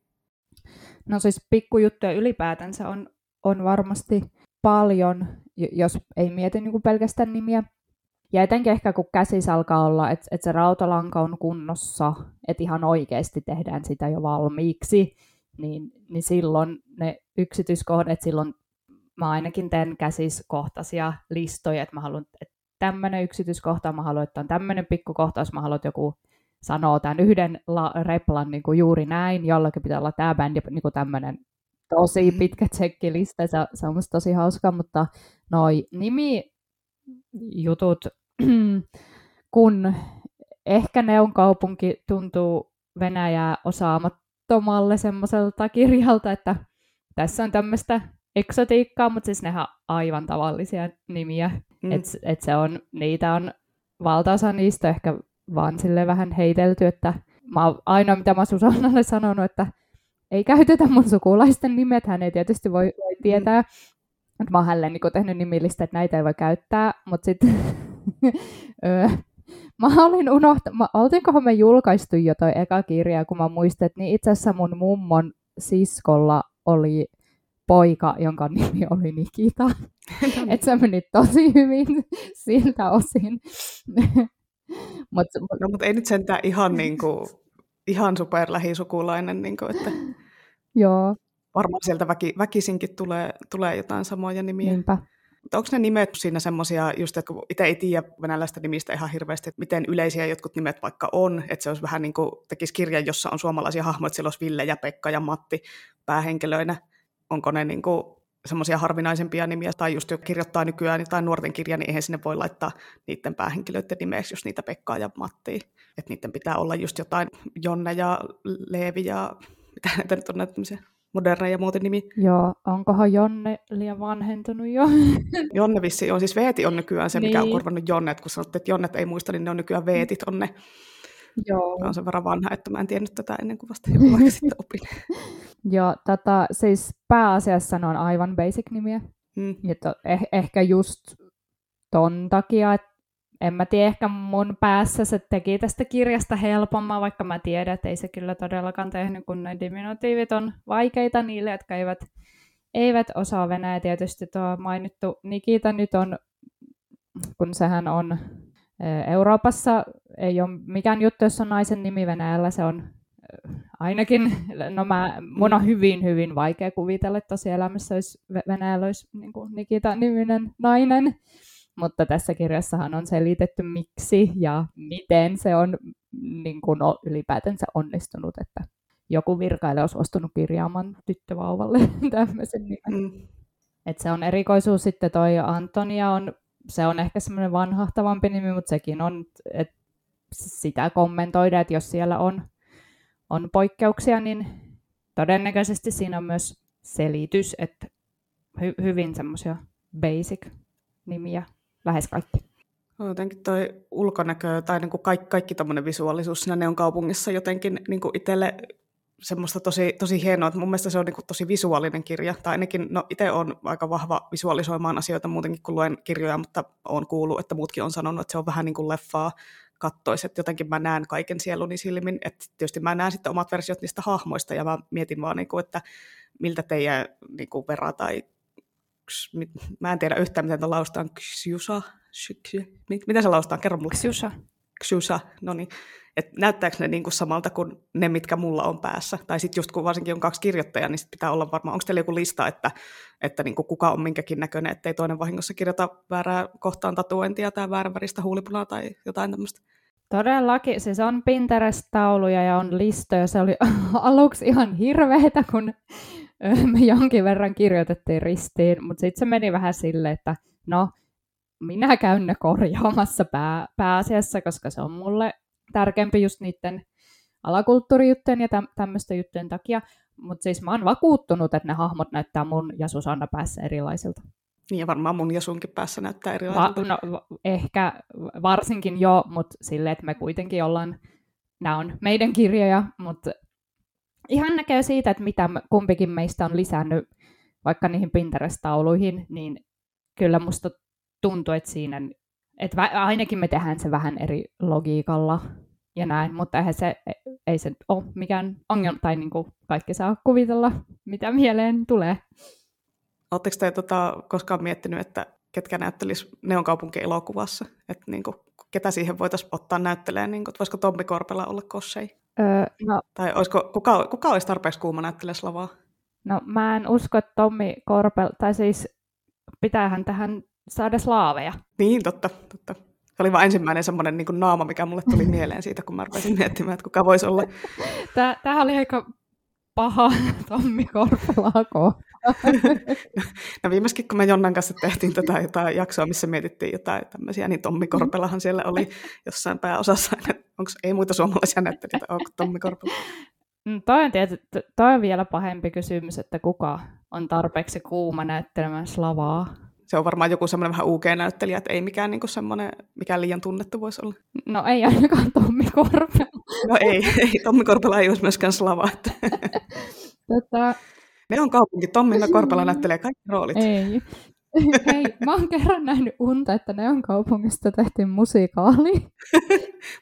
No siis pikkujuttuja ylipäätänsä on, on varmasti paljon, jos ei mieti niin kuin pelkästään nimiä. Ja etenkin ehkä kun käsis alkaa olla, että, että se rautalanka on kunnossa, että ihan oikeasti tehdään sitä jo valmiiksi, niin, niin silloin ne yksityiskohdat, silloin mä ainakin teen käsiskohtaisia listoja, että mä haluan, että tämmöinen yksityiskohta, mä haluan, että on tämmöinen pikkukohtaus, mä haluan, että joku sanoo tämän yhden la- replan niin kuin juuri näin, jollakin pitää olla tämä bändi niin kuin tämmöinen tosi pitkä tsekkilista, se, se on musta tosi hauska, mutta noi nimi jutut, kun ehkä Neon kaupunki tuntuu Venäjää osaamattomalle semmoiselta kirjalta, että tässä on tämmöistä eksotiikkaa, mutta siis nehän aivan tavallisia nimiä. Mm. Et, et se on, niitä on valtaosa niistä ehkä vaan sille vähän heitelty, että mä ainoa mitä mä Susannalle sanonut, että ei käytetä mun sukulaisten nimet, hän ei tietysti voi, voi tietää. Mm. Mä oon hänelle niin tehnyt nimillistä, että näitä ei voi käyttää, mutta sitten mä olin unohtanut, oltiinkohan me julkaistu jo toi eka kirja, kun mä muistin, että niin itse asiassa mun mummon siskolla oli poika, jonka nimi oli Nikita. että se meni tosi hyvin siltä osin. mut, no, mutta ei nyt sentään ihan, niinku, ihan super lähisukulainen, niinku, että Joo. varmaan sieltä väki, väkisinkin tulee, tulee jotain samoja nimiä. Niinpä. Mutta onko ne nimet siinä semmoisia, just että kun itse ei tiedä venäläistä nimistä ihan hirveästi, että miten yleisiä jotkut nimet vaikka on, että se olisi vähän niin kuin tekisi kirjan, jossa on suomalaisia hahmoja, että siellä olisi Ville ja Pekka ja Matti päähenkilöinä. Onko ne niin kuin semmoisia harvinaisempia nimiä, tai just jo kirjoittaa nykyään tai nuorten kirja, niin eihän sinne voi laittaa niiden päähenkilöiden nimeksi, jos niitä Pekkaa ja Mattia. Että niiden pitää olla just jotain Jonne ja Leevi ja mitä näitä nyt on näitä moderneja muuten nimi. Joo, onkohan Jonne liian vanhentunut jo? Jonne vissi on, siis Veeti on nykyään se, mikä niin. on korvannut Jonnet, kun sanottiin, että Jonnet ei muista, niin ne on nykyään Veetit on ne. Joo. Mä on sen verran vanha, että mä en tiennyt tätä ennen kuin vasta joku aika sitten opin. Joo, tota, siis pääasiassa ne on aivan basic-nimiä. Mm. to, eh, ehkä just ton takia, että en mä tiedä, ehkä mun päässä se teki tästä kirjasta helpomman, vaikka mä tiedän, että ei se kyllä todellakaan tehnyt, kun ne diminutiivit on vaikeita niille, jotka eivät, eivät osaa venäjä. Tietysti tuo mainittu Nikita nyt on, kun sehän on Euroopassa, ei ole mikään juttu, jos on naisen nimi Venäjällä, se on ainakin, no mä, mun on hyvin, hyvin vaikea kuvitella, että tosielämässä olisi, Venäjällä olisi niin Nikita-niminen nainen. Mutta tässä kirjassahan on selitetty miksi ja miten se on niin kuin ylipäätänsä onnistunut, että joku virkailija on suostunut kirjaamaan tyttövauvalle tämmöisen nimen. Mm. Et se on erikoisuus sitten toi Antonia on, se on ehkä semmoinen vanhahtavampi nimi, mutta sekin on, että sitä kommentoida, että jos siellä on, on poikkeuksia, niin todennäköisesti siinä on myös selitys, että hy, hyvin semmoisia basic nimiä lähes kaikki. Jotenkin toi ulkonäkö tai niin kuin kaikki, kaikki tuommoinen visuaalisuus siinä Neon kaupungissa jotenkin niin kuin itselle semmoista tosi, tosi hienoa, että mun mielestä se on niin tosi visuaalinen kirja, tai ainakin, no itse on aika vahva visualisoimaan asioita muutenkin kuin luen kirjoja, mutta on kuullut, että muutkin on sanonut, että se on vähän niin kuin leffaa kattoisi, että jotenkin mä näen kaiken sieluni silmin, että tietysti mä näen sitten omat versiot niistä hahmoista, ja mä mietin vaan, niin kuin, että miltä teidän niin kuin verran tai mä en tiedä yhtään, miten tuon laustaan, Ksiusa, mitä se laustaa, kerro mulle. Ksiusa. Ksiusa, no niin. Et näyttääkö ne niinku samalta kuin ne, mitkä mulla on päässä? Tai sitten just kun varsinkin on kaksi kirjoittajaa, niin sit pitää olla varmaan, onko teillä joku lista, että, että niinku kuka on minkäkin näköinen, ettei toinen vahingossa kirjoita väärää kohtaan tatuointia tai väärän väristä huulipunaa tai jotain tämmöistä? Todellakin, siis on Pinterest-tauluja ja on listoja. Se oli aluksi ihan hirveetä, kun me jonkin verran kirjoitettiin ristiin, mutta sitten se meni vähän silleen, että no, minä käyn ne korjaamassa pää, pääasiassa, koska se on mulle tärkeämpi just niiden alakulttuurijuttujen ja täm, tämmöisten juttujen takia. Mutta siis mä oon vakuuttunut, että ne hahmot näyttää mun ja Susanna päässä erilaisilta. Niin ja varmaan mun ja sunkin päässä näyttää erilaisilta. Va- no, ehkä varsinkin jo, mutta silleen, että me kuitenkin ollaan, nämä on meidän kirjoja, mutta ihan näkee siitä, että mitä kumpikin meistä on lisännyt vaikka niihin Pinterest-tauluihin, niin kyllä musta tuntuu, että siinä, että ainakin me tehdään se vähän eri logiikalla ja näin, mutta eihän se, ei se ole mikään ongelma, tai niin kuin kaikki saa kuvitella, mitä mieleen tulee. Oletteko te tota, koskaan miettinyt, että ketkä näyttelis Neon kaupunki-elokuvassa? Että niin kuin, ketä siihen voitaisiin ottaa näyttelemään? Niin kuin, voisiko Tommi Korpela olla Kossei? Öö, no, tai olisiko, kuka, kuka olisi tarpeeksi kuuma näyttelee Slavaa? No mä en usko, että Tommi Korpel, tai siis pitäähän tähän saada slaaveja. Niin, totta, totta. Se oli vain ensimmäinen semmoinen niin naama, mikä mulle tuli mieleen siitä, kun mä rupesin miettimään, että kuka voisi olla. Tämähän oli aika paha Tommi Korpelaa no viimeiskin, kun me Jonnan kanssa tehtiin tätä jotain jaksoa, missä mietittiin jotain tämmöisiä, niin Tommi Korpelahan siellä oli jossain pääosassa. Onko ei muita suomalaisia näyttelijöitä, onko Tommi Korpela? Mm, toi on, tietysti, toi on vielä pahempi kysymys, että kuka on tarpeeksi kuuma näyttelemään slavaa. Se on varmaan joku semmoinen vähän UG-näyttelijä, että ei mikään niinku semmoinen, mikä liian tunnettu voisi olla. No ei ainakaan Tommi Korpela. No ei, ei Tommi Korpela ei olisi myöskään slava. Tota... Ne on kaupunki, Tommi ja Korpela näyttelee kaikki roolit. Ei. Hei, mä oon kerran nähnyt unta, että ne on kaupungista tehtiin musiikaali.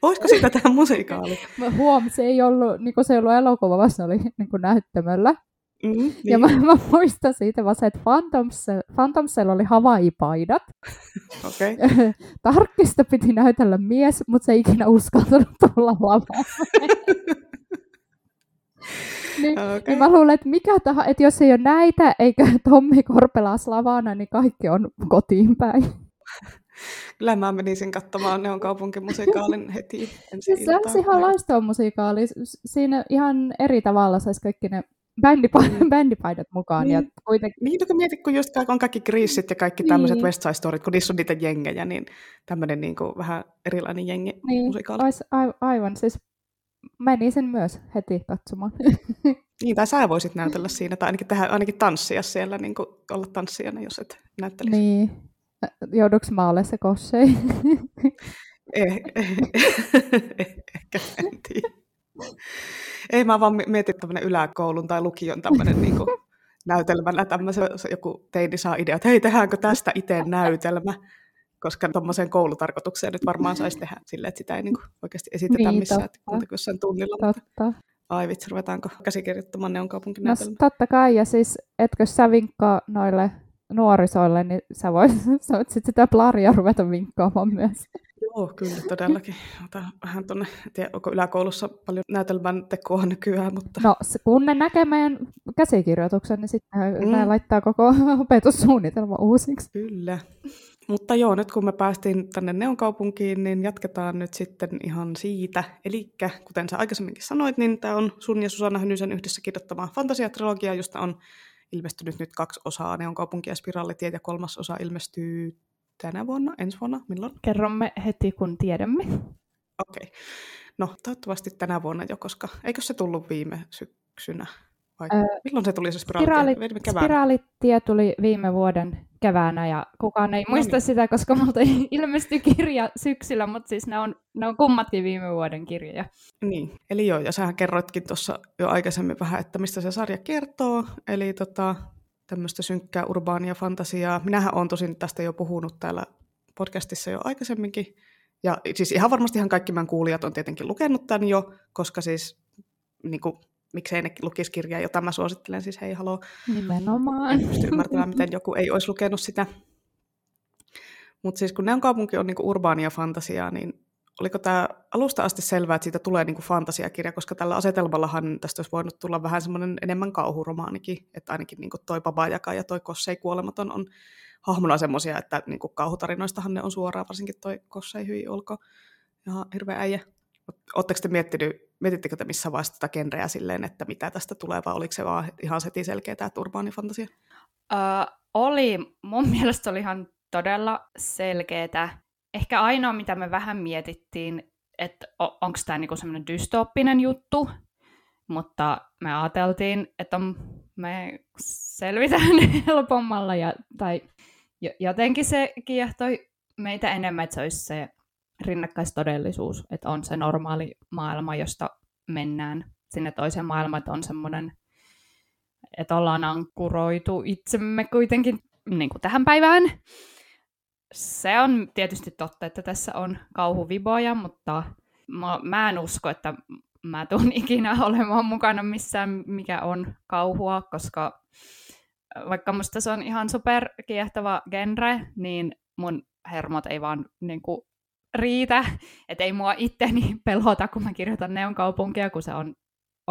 Voisiko sitä tehdä musiikaali? Mä huomasin, se ei ollut, niin se ei ollut elokuva, vaan se oli niin näyttämöllä. Mm, niin. Ja mä, mä muistan siitä vaan se, että Phantomsel, Phantomsel oli Hawaii-paidat. Okay. Tarkkista piti näytellä mies, mutta se ei ikinä uskaltanut tulla lavaan. niin, okay. niin mä luulen, että mikä tahansa, että jos ei ole näitä eikä Tommi Korpela Slavana, niin kaikki on kotiin päin. Kyllä mä menisin katsomaan Neon kaupunkimusikaalin heti ensi Se olisi ihan loistava musikaali. Siinä ihan eri tavalla saisi kaikki ne bändipaidat, mm. bändipaidat mukaan. Niin, ja kuitenkin... niin kun mietit, kun just on kaikki kriisit ja kaikki niin. tämmöiset West Side Storyt, kun niissä on niitä jengejä, niin tämmöinen niin kuin vähän erilainen jengi niin, musikaali. Aivan, siis menisin myös heti katsomaan. niin, tai sä voisit näytellä siinä, tai ainakin, tehdä, ainakin tanssia siellä, niin kuin olla tanssijana, jos et näyttelisi. Niin. Jouduks mä se kossei? eh, eh, ehkä en tiedä. Ei mä vaan mietin tämmöinen yläkoulun tai lukion tämmöinen niin kuin, näytelmänä tämmöisen, joku teini saa idea, että hei, tehdäänkö tästä itse näytelmä? Koska tuommoiseen koulutarkoitukseen nyt varmaan saisi tehdä silleen, että sitä ei niin kuin, oikeasti esitetä niin, missään, totta. että jossain tunnilla. Totta. Mutta... Ai vitsi, ruvetaanko käsikirjoittamaan Neon kaupunkinäytelmä? No totta kai, ja siis etkö sä vinkkaa noille nuorisoille, niin sä voit, sä voit sit sitä plaria ruveta vinkkaamaan myös. Joo, kyllä todellakin. Ota vähän tuonne, en tiedä, onko yläkoulussa paljon näytelmän tekoa nykyään, mutta... No, kun ne näkee meidän käsikirjoituksen, niin sitten mm. ne laittaa koko opetussuunnitelma uusiksi. Kyllä. Mutta joo, nyt kun me päästiin tänne Neonkaupunkiin, niin jatketaan nyt sitten ihan siitä. Eli kuten sä aikaisemminkin sanoit, niin tämä on sun ja Susanna Hynysen yhdessä kirjoittama fantasiatrilogia, josta on ilmestynyt nyt kaksi osaa, Neonkaupunki ja Spiraalitiet, ja kolmas osa ilmestyy tänä vuonna, ensi vuonna, milloin? Kerromme heti, kun tiedämme. Okei. Okay. No, toivottavasti tänä vuonna jo, koska eikö se tullut viime syksynä? Vai öö, milloin se tuli se spiraalitie? Spiraali, spiraalitie tuli viime vuoden keväänä ja kukaan ei no muista niin. sitä, koska multa ilmestyi kirja syksyllä, mutta siis ne on, ne on kummatkin viime vuoden kirjoja. Niin, eli joo, ja sähän kerroitkin tuossa jo aikaisemmin vähän, että mistä se sarja kertoo, eli tota, tämmöistä synkkää urbaania fantasiaa. Minähän olen tosin tästä jo puhunut täällä podcastissa jo aikaisemminkin, ja siis ihan varmasti ihan kaikki meidän kuulijat on tietenkin lukenut tämän jo, koska siis niin kuin, miksei ne lukisi kirjaa, jota mä suosittelen, siis hei haloo. Nimenomaan. En pysty ymmärtämään, miten joku ei olisi lukenut sitä. Mutta siis kun ne on kaupunki on niinku urbaania fantasiaa, niin oliko tämä alusta asti selvää, että siitä tulee niinku fantasiakirja, koska tällä asetelmallahan tästä olisi voinut tulla vähän semmoinen enemmän kauhuromaanikin, että ainakin niinku toi Babajaka ja toi Kossei kuolematon on hahmona semmoisia, että niinku kauhutarinoistahan ne on suoraan, varsinkin toi Kossei hyi olko ihan hirveä äijä. Oletteko te miettinyt, mietittekö te missä vaiheessa tätä genreä silleen, että mitä tästä tulee, vai oliko se vaan ihan seti selkeä tämä urbaanifantasia? Uh, oli. Mun mielestä oli ihan todella selkeää. Ehkä ainoa, mitä me vähän mietittiin, että onko tämä niinku semmoinen dystooppinen juttu, mutta me ajateltiin, että me selvitään helpommalla, ja, tai jotenkin se kiehtoi meitä enemmän, että se olisi se rinnakkaistodellisuus, että on se normaali maailma, josta mennään sinne toiseen maailmaan, että on semmoinen, että ollaan ankkuroitu itsemme kuitenkin niin kuin tähän päivään. Se on tietysti totta, että tässä on kauhuviboja, mutta mä, mä en usko, että mä tuun ikinä olemaan mukana missään, mikä on kauhua, koska vaikka musta se on ihan super kiehtova genre, niin mun hermot ei vaan niin kuin, riitä, että ei mua itteni pelota, kun mä kirjoitan Neon kaupunkia, kun se on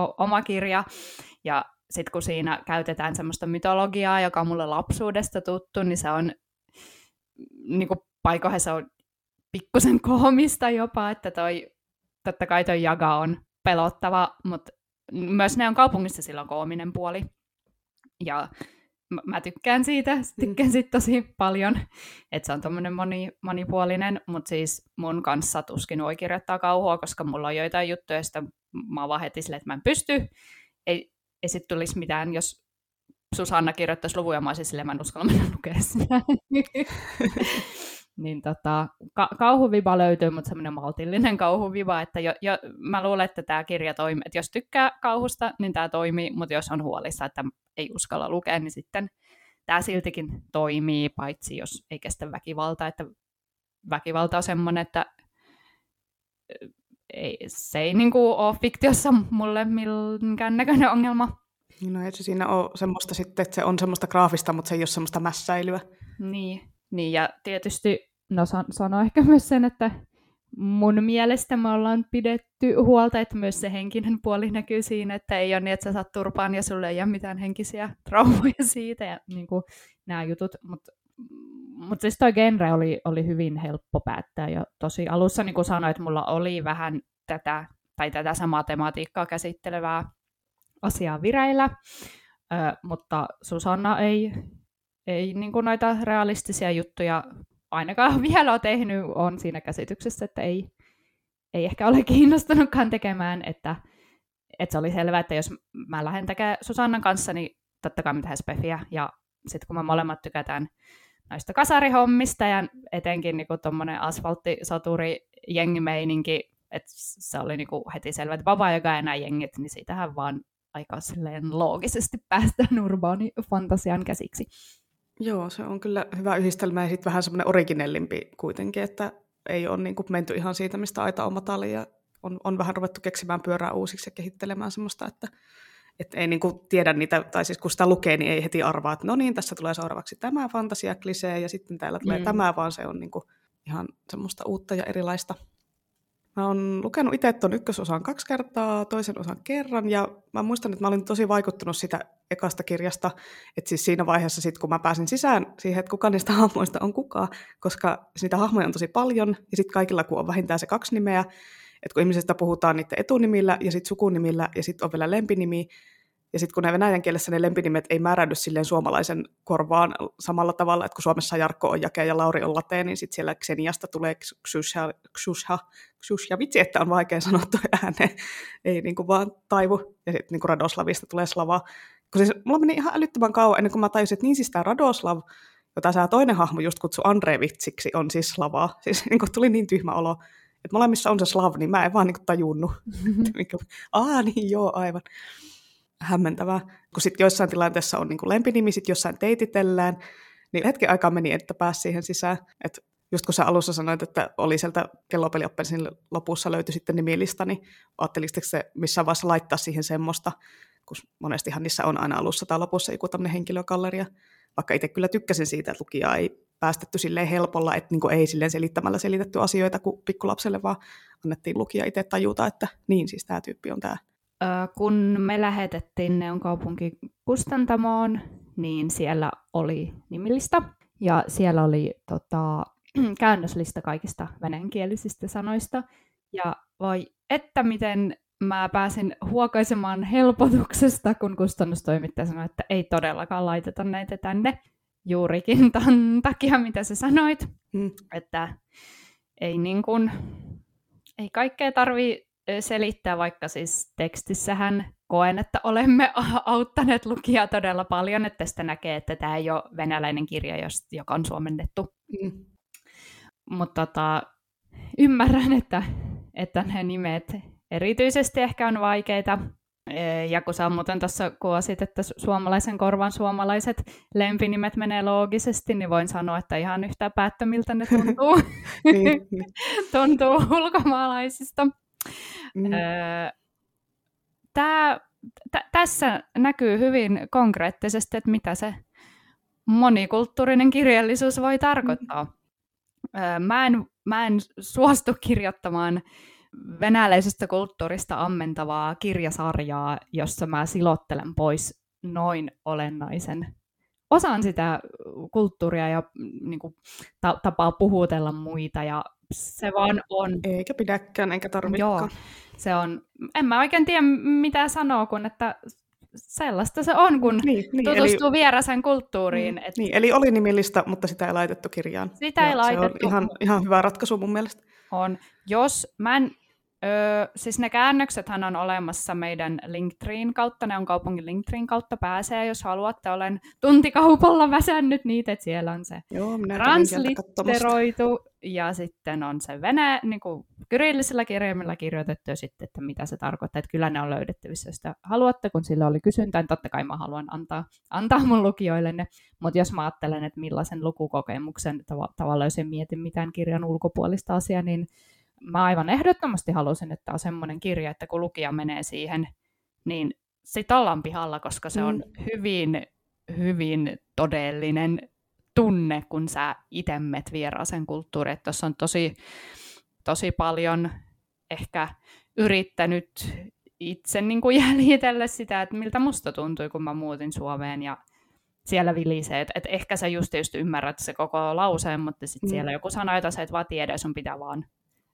o- oma kirja. Ja sitten kun siinä käytetään semmoista mytologiaa, joka on mulle lapsuudesta tuttu, niin se on niin kuin paikoissa se on pikkusen koomista jopa, että toi, totta kai toi jaga on pelottava, mutta myös ne on kaupungissa silloin koominen puoli. Ja mä, mä tykkään siitä, mm. tykkään siitä tosi paljon, että se on tommonen moni, monipuolinen, mutta siis mun kanssa tuskin voi kirjoittaa kauhua, koska mulla on joitain juttuja, joista mä oon vaan heti silleen, että mä en pysty. Ei, ei sit tulisi mitään, jos Susanna kirjoittaisi luvuja, mä olisin silleen, mä en uskalla mennä lukea sitä. niin tota, ka- kauhuviba löytyy, mutta semmoinen maltillinen kauhuviba, että jo, jo, mä luulen, että tämä kirja toimii, että jos tykkää kauhusta, niin tämä toimii, mutta jos on huolissa, että ei uskalla lukea, niin sitten tämä siltikin toimii, paitsi jos ei kestä väkivalta, että väkivalta on semmoinen, että ei, se ei niin kuin, ole fiktiossa mulle minkään näköinen ongelma. No ei se siinä ole semmoista sitten, että se on semmoista graafista, mutta se ei ole semmoista mässäilyä. Niin, niin ja tietysti no san- sano ehkä myös sen, että mun mielestä me ollaan pidetty huolta, että myös se henkinen puoli näkyy siinä, että ei ole niin, että sä saat turpaan ja sulle ei ole mitään henkisiä traumoja siitä ja niin kuin, nämä jutut, mutta mutta siis toi genre oli, oli hyvin helppo päättää jo tosi alussa, niin kuin sanoit, mulla oli vähän tätä, tai tätä samaa tematiikkaa käsittelevää asiaa vireillä, mutta Susanna ei, ei niin kuin noita realistisia juttuja ainakaan vielä ole tehnyt, on siinä käsityksessä, että ei, ei ehkä ole kiinnostunutkaan tekemään, että, että se oli selvää, että jos mä lähden tekemään Susannan kanssa, niin totta kai tehdään spefiä, ja sitten kun me molemmat tykätään noista kasarihommista, ja etenkin niin tuommoinen asfalttisoturi jengimeininki, että se oli niin kuin heti selvä, että vapaa joka enää jengit, niin siitähän vaan aika silleen loogisesti päästään urbaanifantasian käsiksi. Joo, se on kyllä hyvä yhdistelmä ja sitten vähän semmoinen originellimpi kuitenkin, että ei ole niin kuin menty ihan siitä, mistä aita on matali ja on, on vähän ruvettu keksimään pyörää uusiksi ja kehittelemään semmoista, että, että ei niin kuin tiedä niitä, tai siis kun sitä lukee, niin ei heti arvaa, että no niin, tässä tulee seuraavaksi tämä fantasia-klisee ja sitten täällä tulee mm. tämä, vaan se on niin kuin ihan semmoista uutta ja erilaista. Mä oon lukenut itse tuon ykkösosan kaksi kertaa, toisen osan kerran, ja mä muistan, että mä olin tosi vaikuttunut sitä ekasta kirjasta, että siis siinä vaiheessa sit, kun mä pääsin sisään siihen, että kuka niistä hahmoista on kuka, koska niitä hahmoja on tosi paljon, ja sitten kaikilla kun on vähintään se kaksi nimeä, että kun ihmisistä puhutaan niiden etunimillä ja sitten sukunimillä ja sitten on vielä lempinimi, ja sitten kun ne venäjän kielessä ne lempinimet ei määräydy silleen suomalaisen korvaan samalla tavalla, että kun Suomessa Jarkko on Jake ja Lauri on Late, niin sitten siellä Xeniasta tulee Xusha, Xusha, Xusha, vitsi, että on vaikea sanoa tuo ääne, ei niin kuin vaan taivu, ja sitten niin kuin Radoslavista tulee Slava. Kun siis mulla meni ihan älyttömän kauan ennen kuin mä tajusin, että niin siis tämä Radoslav, jota sä toinen hahmo just kutsu Andrevitsiksi, on siis Slava. Siis niin kuin tuli niin tyhmä olo, että molemmissa on se Slav, niin mä en vaan niin kuin tajunnut. Aa, niin joo, aivan hämmentävää. Kun sitten joissain tilanteissa on niin kuin lempinimi, sitten jossain teititellään, niin hetken aikaa meni, että pääsi siihen sisään. Et just kun sä alussa sanoit, että oli sieltä kellopelioppelisin lopussa löytyi sitten nimilista, niin ajattelisitko se missään vaiheessa laittaa siihen semmoista, kun monestihan niissä on aina alussa tai lopussa joku tämmöinen henkilökalleria. Vaikka itse kyllä tykkäsin siitä, että lukijaa ei päästetty silleen helpolla, että niin ei silleen selittämällä selitetty asioita kuin pikkulapselle, vaan annettiin lukija itse tajuta, että niin siis tämä tyyppi on tämä kun me lähetettiin Neon kaupunki kustantamoon, niin siellä oli nimillistä ja siellä oli tota, käännöslista kaikista venäjänkielisistä sanoista. Ja voi että miten mä pääsin huokaisemaan helpotuksesta, kun kustannustoimittaja sanoi, että ei todellakaan laiteta näitä tänne juurikin tämän takia, mitä sä sanoit. Mm. Että ei, niin kuin, ei kaikkea tarvii selittää, vaikka siis tekstissähän koen, että olemme auttaneet lukijaa todella paljon, että tästä näkee, että tämä ei ole venäläinen kirja, joka on suomennettu. Mm. Mutta tota, ymmärrän, että, että ne nimet erityisesti ehkä on vaikeita. E, ja kun sä muuten tuossa kuvasit, että suomalaisen korvan suomalaiset lempinimet menee loogisesti, niin voin sanoa, että ihan yhtä päättömiltä ne tuntuu, niin, niin. tuntuu ulkomaalaisista. Mm. Öö, tää, t- tässä näkyy hyvin konkreettisesti, että mitä se monikulttuurinen kirjallisuus voi tarkoittaa. Mm. Öö, mä, en, mä en suostu kirjoittamaan venäläisestä kulttuurista ammentavaa kirjasarjaa, jossa mä silottelen pois noin olennaisen osan sitä kulttuuria ja niin kuin, ta- tapaa puhutella muita ja se vaan on. Eikä pidäkään, eikä tarvitsekaan. Joo, se on, en mä oikein tiedä mitä sanoa, kun että sellaista se on, kun niin, niin, tutustuu eli, vierasen kulttuuriin. Niin, et... niin, eli oli nimillistä, mutta sitä ei laitettu kirjaan. Sitä ei ja laitettu. Se on ihan, ihan hyvä ratkaisu mun mielestä. On. Jos mä en Öö, siis ne käännöksethän on olemassa meidän Linktreen kautta, ne on kaupungin Linktreen kautta pääsee, jos haluatte. Olen tuntikaupalla väsännyt niitä, että siellä on se Joo, translitteroitu ja sitten on se vene, niin kuin kyrillisellä kirjaimella kirjoitettu ja sitten, että mitä se tarkoittaa. Että kyllä ne on löydettävissä, jos sitä haluatte, kun sillä oli kysyntää, niin totta kai mä haluan antaa, antaa mun lukijoille ne. Mutta jos mä ajattelen, että millaisen lukukokemuksen tav- tavallaan, jos en mieti mitään kirjan ulkopuolista asiaa, niin mä aivan ehdottomasti halusin, että on semmoinen kirja, että kun lukija menee siihen, niin sit ollaan pihalla, koska se on mm. hyvin, hyvin todellinen tunne, kun sä itse met vieraaseen kulttuuriin. Tuossa on tosi, tosi paljon ehkä yrittänyt itse niin kuin jäljitellä sitä, että miltä musta tuntui, kun mä muutin Suomeen ja siellä vilisee. Että et ehkä sä just, just ymmärrät se koko lauseen, mutta sitten mm. siellä joku jotain, että et vaan tiedä, sun pitää vaan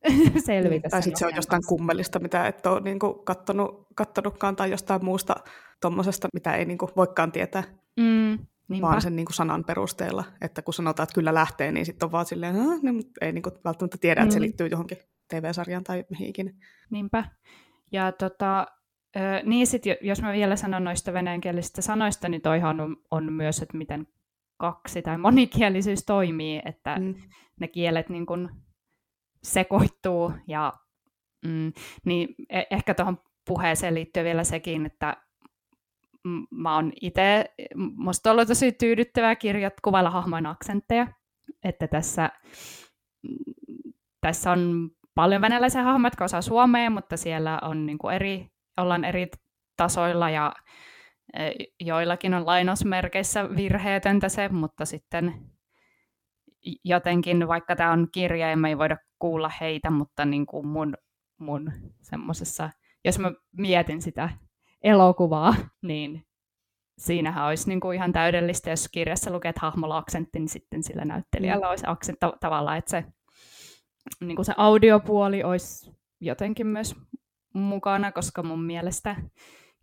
selvitä. Niin, tai sitten se on jostain kummelista, mitä et ole niin kuin, kattonut, kattonutkaan, tai jostain muusta tuommoisesta, mitä ei niin kuin, voikaan tietää. Mm, vaan sen niin kuin, sanan perusteella. Että kun sanotaan, että kyllä lähtee, niin sitten on vaan silleen, niin, mutta ei niin kuin, välttämättä tiedä, mm. että se mm. liittyy johonkin TV-sarjaan tai mihin ikinä. Niinpä. Ja tota, niin sit, jos mä vielä sanon noista venäjänkielisistä sanoista, niin toihan on, on myös, että miten kaksi- tai monikielisyys toimii, että mm. ne kielet niin kun sekoittuu. Ja, mm, niin e- ehkä tuohon puheeseen liittyy vielä sekin, että mä oon itse, musta on ollut tosi tyydyttävää kirjat kuvailla hahmojen aksentteja, että tässä, tässä on paljon venäläisiä hahmoja, jotka osaa suomea, mutta siellä on niin kuin eri, ollaan eri tasoilla ja e, joillakin on lainausmerkeissä virheetöntä se, mutta sitten jotenkin, vaikka tämä on kirja ja me ei voida kuulla heitä, mutta niin kuin mun, mun semmoisessa, jos mä mietin sitä elokuvaa, niin siinähän olisi niin kuin ihan täydellistä, jos kirjassa lukee, että hahmolla aksentti, niin sitten sillä näyttelijällä mm. olisi aksentti tavallaan, että se, niin kuin se audiopuoli olisi jotenkin myös mukana, koska mun mielestä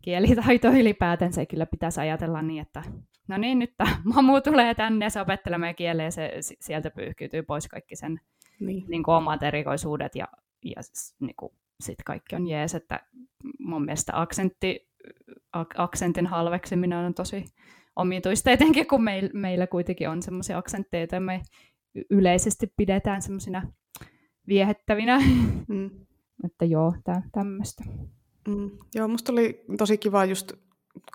kielitaito ylipäätään se kyllä pitäisi ajatella niin, että no niin, nyt tämä mamu tulee tänne ja se opettelee meidän kieleä ja se, sieltä pyyhkiytyy pois kaikki sen niin. Niin kuin omat erikoisuudet ja, ja niin kuin, sitten kaikki on jees, että mun mielestä aksentti, ak- aksentin halveksiminen on tosi omituista, etenkin kun meil, meillä kuitenkin on semmoisia aksentteja, joita me yleisesti pidetään semmoisina viehettävinä. Mm. että joo, tämmöistä. Mm. Joo, musta oli tosi kiva just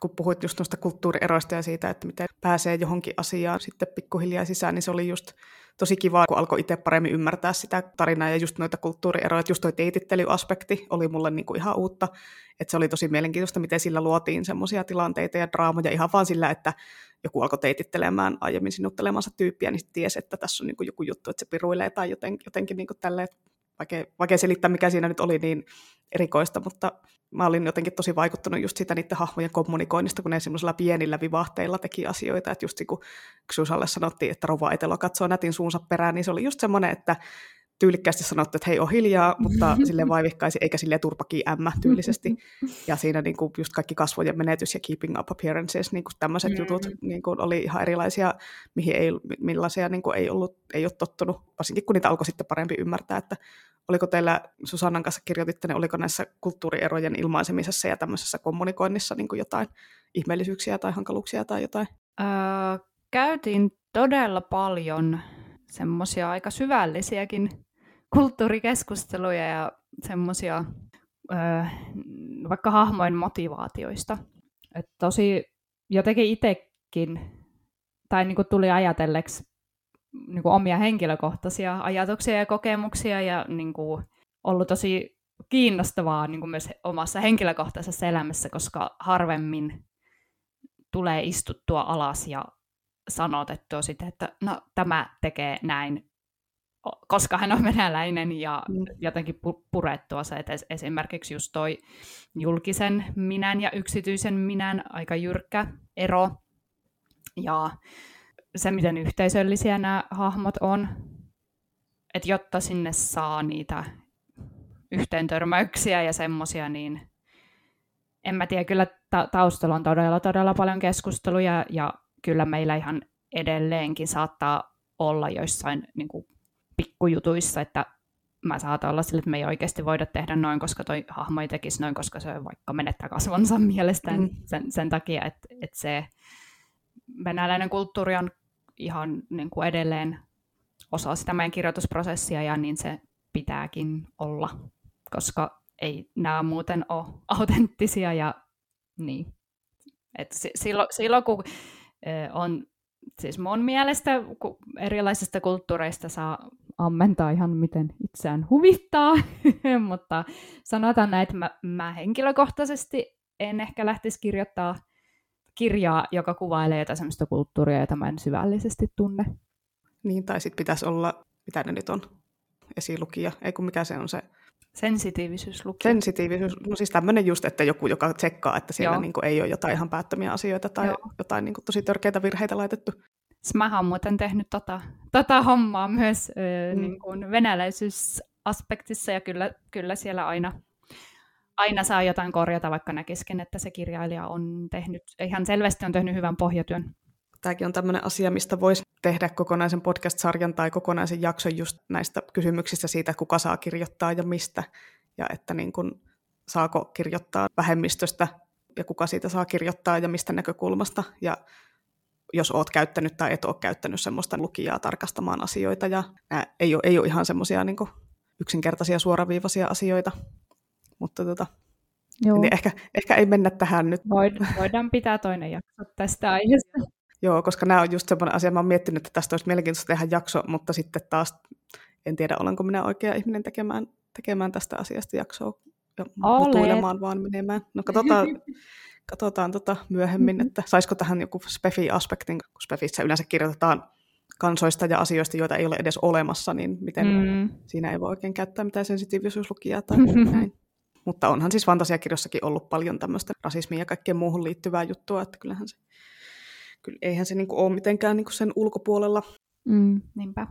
kun puhuit just noista kulttuurieroista ja siitä, että miten pääsee johonkin asiaan sitten pikkuhiljaa sisään, niin se oli just tosi kiva, kun alkoi itse paremmin ymmärtää sitä tarinaa ja just noita kulttuurieroja. Just toi teitittelyaspekti oli mulle niinku ihan uutta. Että se oli tosi mielenkiintoista, miten sillä luotiin semmoisia tilanteita ja draamoja ihan vaan sillä, että joku alkoi teitittelemään aiemmin sinuttelemansa tyyppiä, niin tiesi, että tässä on niinku joku juttu, että se piruilee tai jotenkin, jotenkin niinku tälleen, vaikea, vaikea selittää, mikä siinä nyt oli niin erikoista, mutta mä olin jotenkin tosi vaikuttunut just sitä niiden hahmojen kommunikoinnista, kun ne semmoisilla pienillä vivahteilla teki asioita, että just kun Xusalle sanottiin, että Rova Etelo katsoo nätin suunsa perään, niin se oli just semmoinen, että tyylikkäästi sanottu, että hei, on hiljaa, mutta sille vaivihkaisi, eikä sille turpaki ämmä tyylisesti. Ja siinä niin kuin just kaikki kasvojen menetys ja keeping up appearances, niin kuin tämmöiset mm. jutut niin kuin oli ihan erilaisia, mihin ei, millaisia niin kuin ei, ollut, ei ole tottunut, varsinkin kun niitä alkoi sitten parempi ymmärtää, että oliko teillä Susannan kanssa kirjoititte, niin oliko näissä kulttuurierojen ilmaisemisessa ja tämmöisessä kommunikoinnissa niin kuin jotain ihmeellisyyksiä tai hankaluuksia tai jotain? Öö, käytiin todella paljon semmoisia aika syvällisiäkin kulttuurikeskusteluja ja semmoisia vaikka hahmojen motivaatioista. Et tosi jotenkin itsekin, tai niin kuin tuli ajatelleeksi niin kuin omia henkilökohtaisia ajatuksia ja kokemuksia ja niin kuin ollut tosi kiinnostavaa niin kuin myös omassa henkilökohtaisessa elämässä, koska harvemmin tulee istuttua alas ja sanotettua sitten, että no tämä tekee näin, koska hän on venäläinen ja mm. jotenkin purettua se, että esimerkiksi just toi julkisen minän ja yksityisen minän aika jyrkkä ero ja se, miten yhteisöllisiä nämä hahmot on, että jotta sinne saa niitä yhteentörmäyksiä ja semmoisia, niin en mä tiedä, kyllä ta- taustalla on todella, todella paljon keskusteluja ja kyllä meillä ihan edelleenkin saattaa olla joissain niin kuin, pikkujutuissa, että mä saatan olla sille, että me ei oikeasti voida tehdä noin, koska toi hahmo ei tekisi noin, koska se vaikka menettää kasvonsa mielestään mm. sen, sen takia, että, että se venäläinen kulttuuri on ihan niin kuin edelleen osa sitä meidän kirjoitusprosessia ja niin se pitääkin olla, koska ei nämä muuten ole autenttisia ja niin. Et silloin, silloin kun on, siis mun mielestä kun erilaisista kulttuureista saa ammentaa ihan miten itseään huvittaa, mutta sanotaan näin, että mä, mä henkilökohtaisesti en ehkä lähtisi kirjoittaa kirjaa, joka kuvailee jotain sellaista kulttuuria, jota mä en syvällisesti tunne. Niin, tai sitten pitäisi olla, mitä ne nyt on, esilukija, ei kun mikä se on se... Sensitiivisyyslukija. Sensitiivisyys, no siis tämmöinen just, että joku, joka tsekkaa, että siellä niin kuin, ei ole jotain ihan päättömiä asioita tai Joo. jotain niin kuin, tosi törkeitä virheitä laitettu. Mä oon muuten tehnyt tota, tota hommaa myös mm. niin kuin venäläisyysaspektissa ja kyllä, kyllä siellä aina, aina saa jotain korjata, vaikka näkisikin, että se kirjailija on tehnyt, ihan selvästi on tehnyt hyvän pohjatyön. Tämäkin on tämmöinen asia, mistä voisi tehdä kokonaisen podcast-sarjan tai kokonaisen jakson just näistä kysymyksistä siitä, kuka saa kirjoittaa ja mistä, ja että niin kun, saako kirjoittaa vähemmistöstä ja kuka siitä saa kirjoittaa ja mistä näkökulmasta. Ja jos oot käyttänyt tai et ole käyttänyt semmoista lukijaa tarkastamaan asioita. Ja nämä ei ole, ei ole ihan semmoisia niin yksinkertaisia suoraviivaisia asioita. Mutta tota, Joo. Niin ehkä, ehkä ei mennä tähän nyt. Voidaan pitää toinen jakso tästä aiheesta. Joo, koska nämä on just semmoinen asia, mä oon miettinyt, että tästä olisi mielenkiintoista tehdä jakso, mutta sitten taas en tiedä, olenko minä oikea ihminen tekemään, tekemään tästä asiasta jaksoa ja mutuilemaan vaan menemään. No katsotaan, katsotaan tota myöhemmin, mm-hmm. että saisiko tähän joku spefi-aspektin, kun spefissä yleensä kirjoitetaan kansoista ja asioista, joita ei ole edes olemassa, niin miten mm. siinä ei voi oikein käyttää mitään sensitiivisuuslukijaa tai näin. Mutta onhan siis fantasiakirjossakin ollut paljon tämmöistä rasismia ja kaikkeen muuhun liittyvää juttua, että kyllähän se, kyllä eihän se niinku ole mitenkään niinku sen ulkopuolella. Mm, niinpä.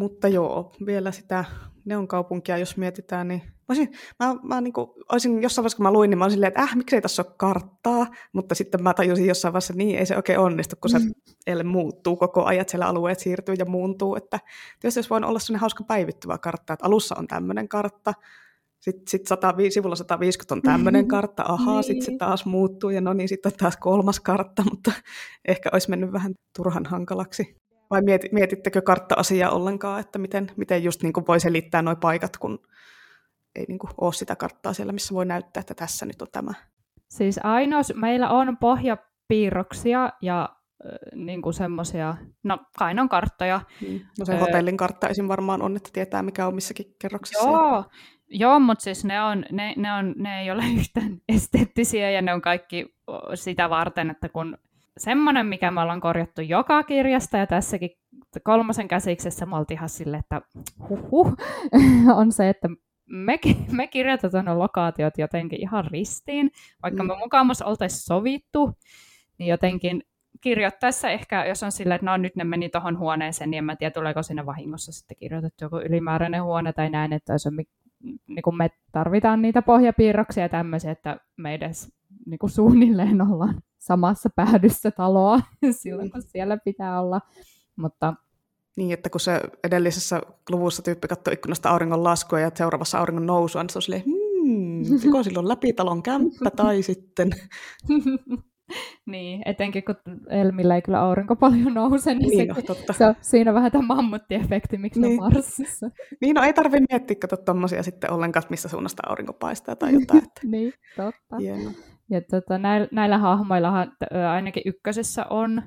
Mutta joo, vielä sitä neon kaupunkia, jos mietitään, niin olisin, mä, mä niin kuin, olisin jossain vaiheessa, kun mä luin, niin mä olisin silleen, että äh, miksei tässä ole karttaa, mutta sitten mä tajusin jossain vaiheessa, niin ei se oikein onnistu, kun mm. se muuttuu koko ajan, siellä alueet siirtyy ja muuntuu, että tietysti olisi voinut olla sellainen hauska päivittyvä kartta, että alussa on tämmöinen kartta, sitten sit 105, sivulla 150 on tämmöinen kartta, ahaa, niin. sitten se taas muuttuu ja no niin, sitten on taas kolmas kartta, mutta ehkä olisi mennyt vähän turhan hankalaksi. Vai mietittekö kartta-asiaa ollenkaan, että miten, miten just niin kuin voi selittää nuo paikat, kun ei niin kuin ole sitä karttaa siellä, missä voi näyttää, että tässä nyt on tämä. Siis ainoa, meillä on pohjapiirroksia ja niin kuin semmoisia, no kainon karttoja. Mm. No se hotellin kartta esim. varmaan on, että tietää mikä on missäkin kerroksessa. Joo, Joo mutta siis ne, on, ne, ne, on, ne ei ole yhtään esteettisiä ja ne on kaikki sitä varten, että kun semmoinen, mikä me ollaan korjattu joka kirjasta ja tässäkin kolmosen käsiksessä me oltiin ihan sille, että huhhuh, on se, että me, me kirjoitetaan ne lokaatiot jotenkin ihan ristiin, vaikka mm. me mukaamassa oltaisiin sovittu, niin jotenkin kirjoittaessa ehkä, jos on silleen, että no nyt ne meni tuohon huoneeseen, niin en mä tiedä, tuleeko sinne vahingossa sitten kirjoitettu joku ylimääräinen huone tai näin, että jos on, niin kun me tarvitaan niitä pohjapiirroksia ja tämmöisiä, että me edes niin kuin suunnilleen ollaan samassa päädyssä taloa silloin, kun siellä pitää olla. Mutta niin, että kun se edellisessä luvussa tyyppi katsoi ikkunasta auringon laskua ja seuraavassa auringon nousua, niin se on silleen, hmm, joko silloin läpitalon kämppä tai sitten... niin, etenkin kun Elmillä ei kyllä aurinko paljon nouse, niin, niin se, no, totta. se on siinä vähän tämä mammuttiefekti, miksi niin. on Marsissa. niin, no ei tarvitse miettiä, kato tuommoisia sitten ollenkaan, missä suunnasta aurinko paistaa tai jotain. Että... niin, totta. Hieno. Ja tota, näillä, näillä hahmoillahan ainakin ykkösessä on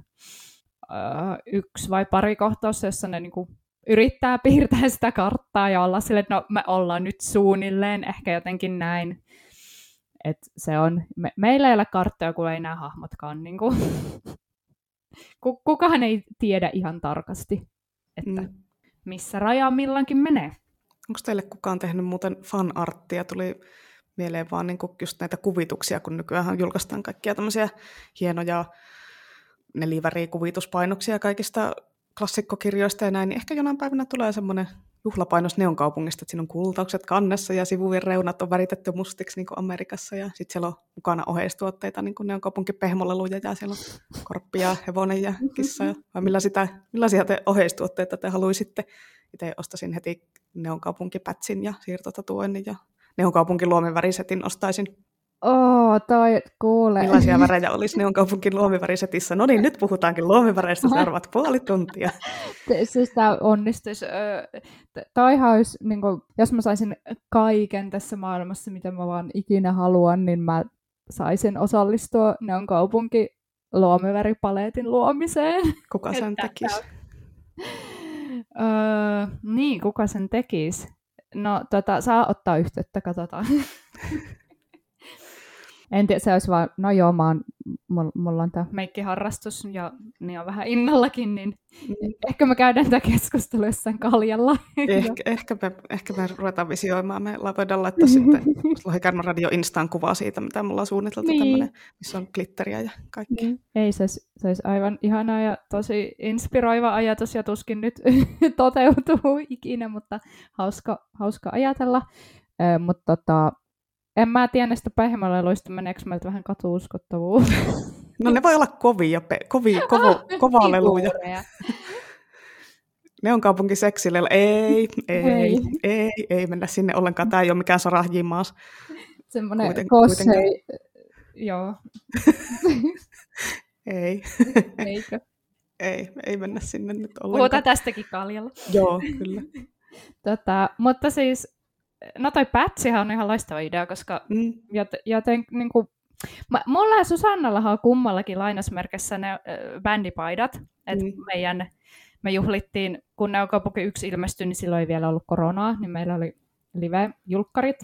yksi vai pari kohtausta, jossa ne niinku yrittää piirtää sitä karttaa ja olla sille, että no me ollaan nyt suunnilleen, ehkä jotenkin näin. Et se on, me, meillä ei ole karttoja, kun ei nämä hahmotkaan. Niin kuin, kukaan ei tiedä ihan tarkasti, että mm. missä raja millankin menee. Onko teille kukaan tehnyt muuten fanarttia? Tuli mieleen vaan niin just näitä kuvituksia, kun nykyään julkaistaan kaikkia tämmöisiä hienoja nelivärikuvituspainoksia kaikista klassikkokirjoista ja näin, niin ehkä jonain päivänä tulee semmoinen juhlapainos Neonkaupungista, että siinä on kultaukset kannessa ja sivuvien reunat on väritetty mustiksi niin kuin Amerikassa ja sitten siellä on mukana oheistuotteita, niin kuin Neonkaupunki pehmoleluja ja siellä on korppia, hevonen ja kissa. Vai millä sitä, millaisia te oheistuotteita te haluaisitte? Itse ostasin heti Neonkaupunkipätsin ja siirtotatuoinnin ja Neonkaupunkin luomivärisetin ostaisin. Oo, toi kuule. Millaisia värejä olisi Neonkaupunkin luomivärisetissä? No niin, nyt puhutaankin luomiväreistä seuraavat puoli tuntia. Siis tämä onnistuisi. Toihan olisi, niin kuin, jos mä saisin kaiken tässä maailmassa, mitä mä vaan ikinä haluan, niin mä saisin osallistua Neonkaupunki luomiväripaleetin luomiseen. Kuka sen tekisi? Öö, niin, kuka sen tekisi? No, tota, saa ottaa yhteyttä, katsotaan. en tiedä, se olisi vaan, no joo, mä oon, mulla, mulla on tämä meikkiharrastus ja niin on vähän innollakin, niin mm. ehkä me käydään tätä keskustelua jossain kaljalla. Ehkä, ehkä, me, ehkä me ruvetaan visioimaan, me voidaan laittaa sitten Lohikärmän radio Instaan kuvaa siitä, mitä mulla on suunniteltu niin. tämmöinen, missä on glitteriä ja kaikki. Niin. Ei, se, se olisi aivan ihanaa ja tosi inspiroiva ajatus ja tuskin nyt toteutuu ikinä, mutta hauska, hauska ajatella. Mutta tota, en mä tiedä näistä päihmäleluista, meneekö meiltä vähän katuuskottavuus. No ne voi olla kovia, pe- kovi, kovo, kovaa leluja. Ne on kaupunkiseksille. Ei, ei, ei, ei, ei mennä sinne ollenkaan. Tämä ei ole mikään sarahjimaas. Semmoinen Kuiten, kossei. Joo. ei. Eikö? Ei, ei mennä sinne nyt ollenkaan. Puhutaan tästäkin kaljalla. Joo, kyllä. Tota, mutta siis no toi pätsihän on ihan loistava idea, koska mm. joten, joten niin kuin, mä, mulla ja Susannallahan on kummallakin lainausmerkissä ne äh, bändipaidat, että mm. meidän, me juhlittiin, kun Neokaupunki 1 ilmestyi, niin silloin ei vielä ollut koronaa, niin meillä oli live-julkkarit.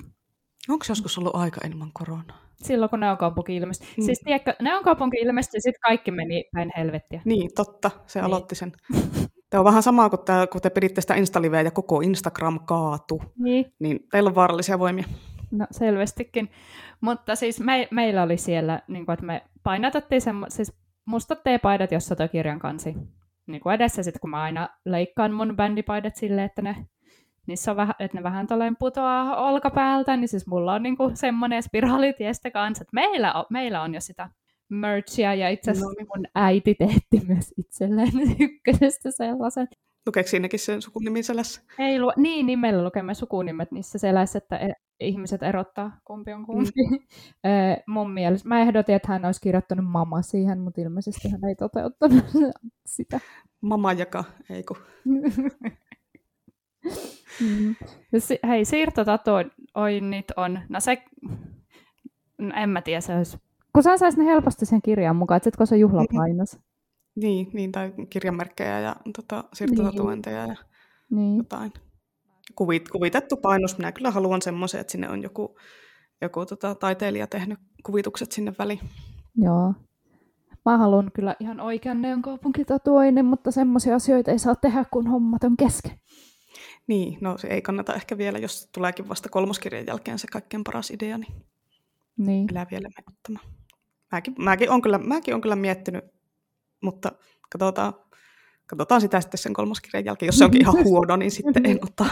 Onko joskus ollut aika ilman koronaa? Silloin, kun Neokaupunki ilmestyi. Mm. Siis tiedätkö, Neokaupunki ilmestyi, sitten kaikki meni päin helvettiä. Niin, totta. Se niin. aloitti sen. Tämä on vähän sama kuin tämä, kun te piditte sitä Instaliveä ja koko Instagram kaatu. Niin. niin teillä on vaarallisia voimia. No selvästikin. Mutta siis me, meillä oli siellä, niin kuin, että me painatettiin semmo, siis mustat teepaidat, jossa tuo kirjan kansi niin kuin edessä. Sitten kun mä aina leikkaan mun bändipaidat silleen, että ne, niissä on vähän, että ne vähän tolleen putoaa olkapäältä, niin siis mulla on niin kuin semmoinen spiraalitiestä kanssa, että meillä on, meillä on jo sitä merchia, ja itse asiassa no niin. mun äiti tehti myös itselleen ykkösestä sellaisen. Lukeeko siinäkin sen sukunimin selässä? Ei, lu- niin, nimellä lukemme sukunimet niissä selässä, että e- ihmiset erottaa kumpi on kumpi. Mm. mun mielestä. Mä ehdotin, että hän olisi kirjoittanut mama siihen, mutta ilmeisesti hän ei toteuttanut sitä. Mama jaka, ei kun. mm. Hei, siirtotatoinnit on, no se, no en mä tiedä, se olisi kun sä sais ne helposti sen kirjan mukaan, että kun se juhlapainos. Niin, niin, tai kirjanmerkkejä ja tota, siirtotatuointeja niin. ja niin. jotain. Kuvit, kuvitettu painos. Minä kyllä haluan semmoisen, että sinne on joku, joku tota, taiteilija tehnyt kuvitukset sinne väliin. Joo. Mä haluan kyllä ihan oikean neonkaupunkitatuoinnin, mutta semmoisia asioita ei saa tehdä, kun hommat on kesken. Niin, no se ei kannata ehkä vielä, jos tuleekin vasta kolmoskirjan jälkeen se kaikkein paras idea, niin, niin. elää vielä menettämään. Mäkin, mäkin, on kyllä, mäkin on kyllä miettinyt, mutta katsotaan, katsotaan sitä sitten sen kolmoskirjan jälkeen. Jos se onkin ihan huono, niin sitten en ota.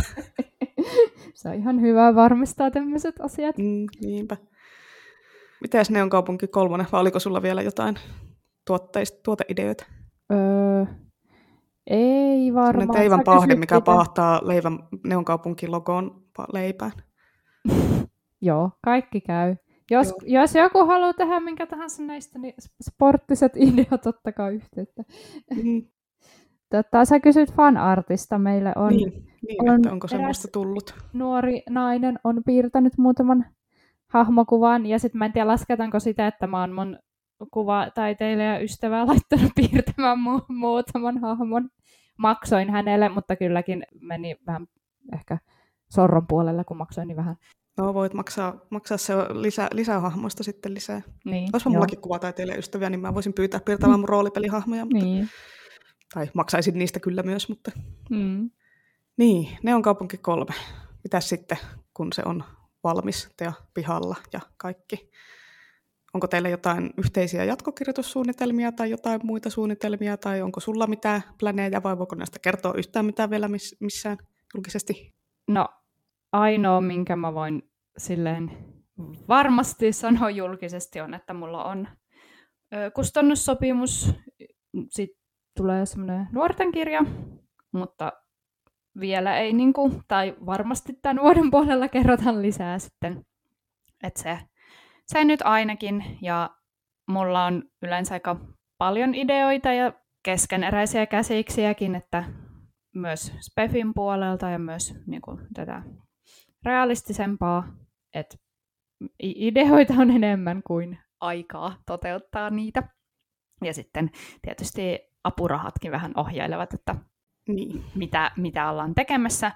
se on ihan hyvä varmistaa tämmöiset asiat. Mm, niinpä. Mites ne on kaupunki kolmonen, vai oliko sulla vielä jotain tuotteista, tuoteideoita? Öö, ei varmaan. Sellainen teivän pahde, mikä sitä. pahtaa leivän neonkaupunkin logoon leipään. Joo, kaikki käy. Jos, jos joku haluaa tehdä minkä tahansa näistä, niin sporttiset ideat ottakaa yhteyttä. Mm. Tota, sä kysyt fanartista. Meille on, niin, niin on onko semmoista tullut. Nuori nainen on piirtänyt muutaman hahmokuvan, ja sitten mä en tiedä, lasketaanko sitä, että mä oon mun kuvataiteilija ystävää laittanut piirtämään mu- muutaman hahmon. Maksoin hänelle, mutta kylläkin meni vähän ehkä sorron puolelle, kun maksoin niin vähän. No voit maksaa, maksaa se lisä, lisähahmoista sitten lisää. Niin, Olisipa mullakin ystäviä, niin mä voisin pyytää piirtämään mun roolipelihahmoja. Mutta, niin. Tai maksaisin niistä kyllä myös, mutta... Mm. Niin, ne on kaupunki kolme. Mitäs sitten, kun se on valmis ja pihalla ja kaikki? Onko teillä jotain yhteisiä jatkokirjoitussuunnitelmia tai jotain muita suunnitelmia, tai onko sulla mitään planeja, vai voiko näistä kertoa yhtään mitään vielä missään julkisesti? No, ainoa, minkä mä voin silleen varmasti sanoa julkisesti on, että mulla on kustannussopimus, sitten tulee semmoinen nuorten kirja, mutta vielä ei, niin kuin, tai varmasti tämän vuoden puolella kerrotaan lisää sitten, että se, se nyt ainakin, ja mulla on yleensä aika paljon ideoita ja keskeneräisiä käsiksiäkin, että myös Spefin puolelta ja myös niin kuin, tätä realistisempaa, että ideoita on enemmän kuin aikaa toteuttaa niitä. Ja sitten tietysti apurahatkin vähän ohjailevat, että niin. mitä, mitä ollaan tekemässä.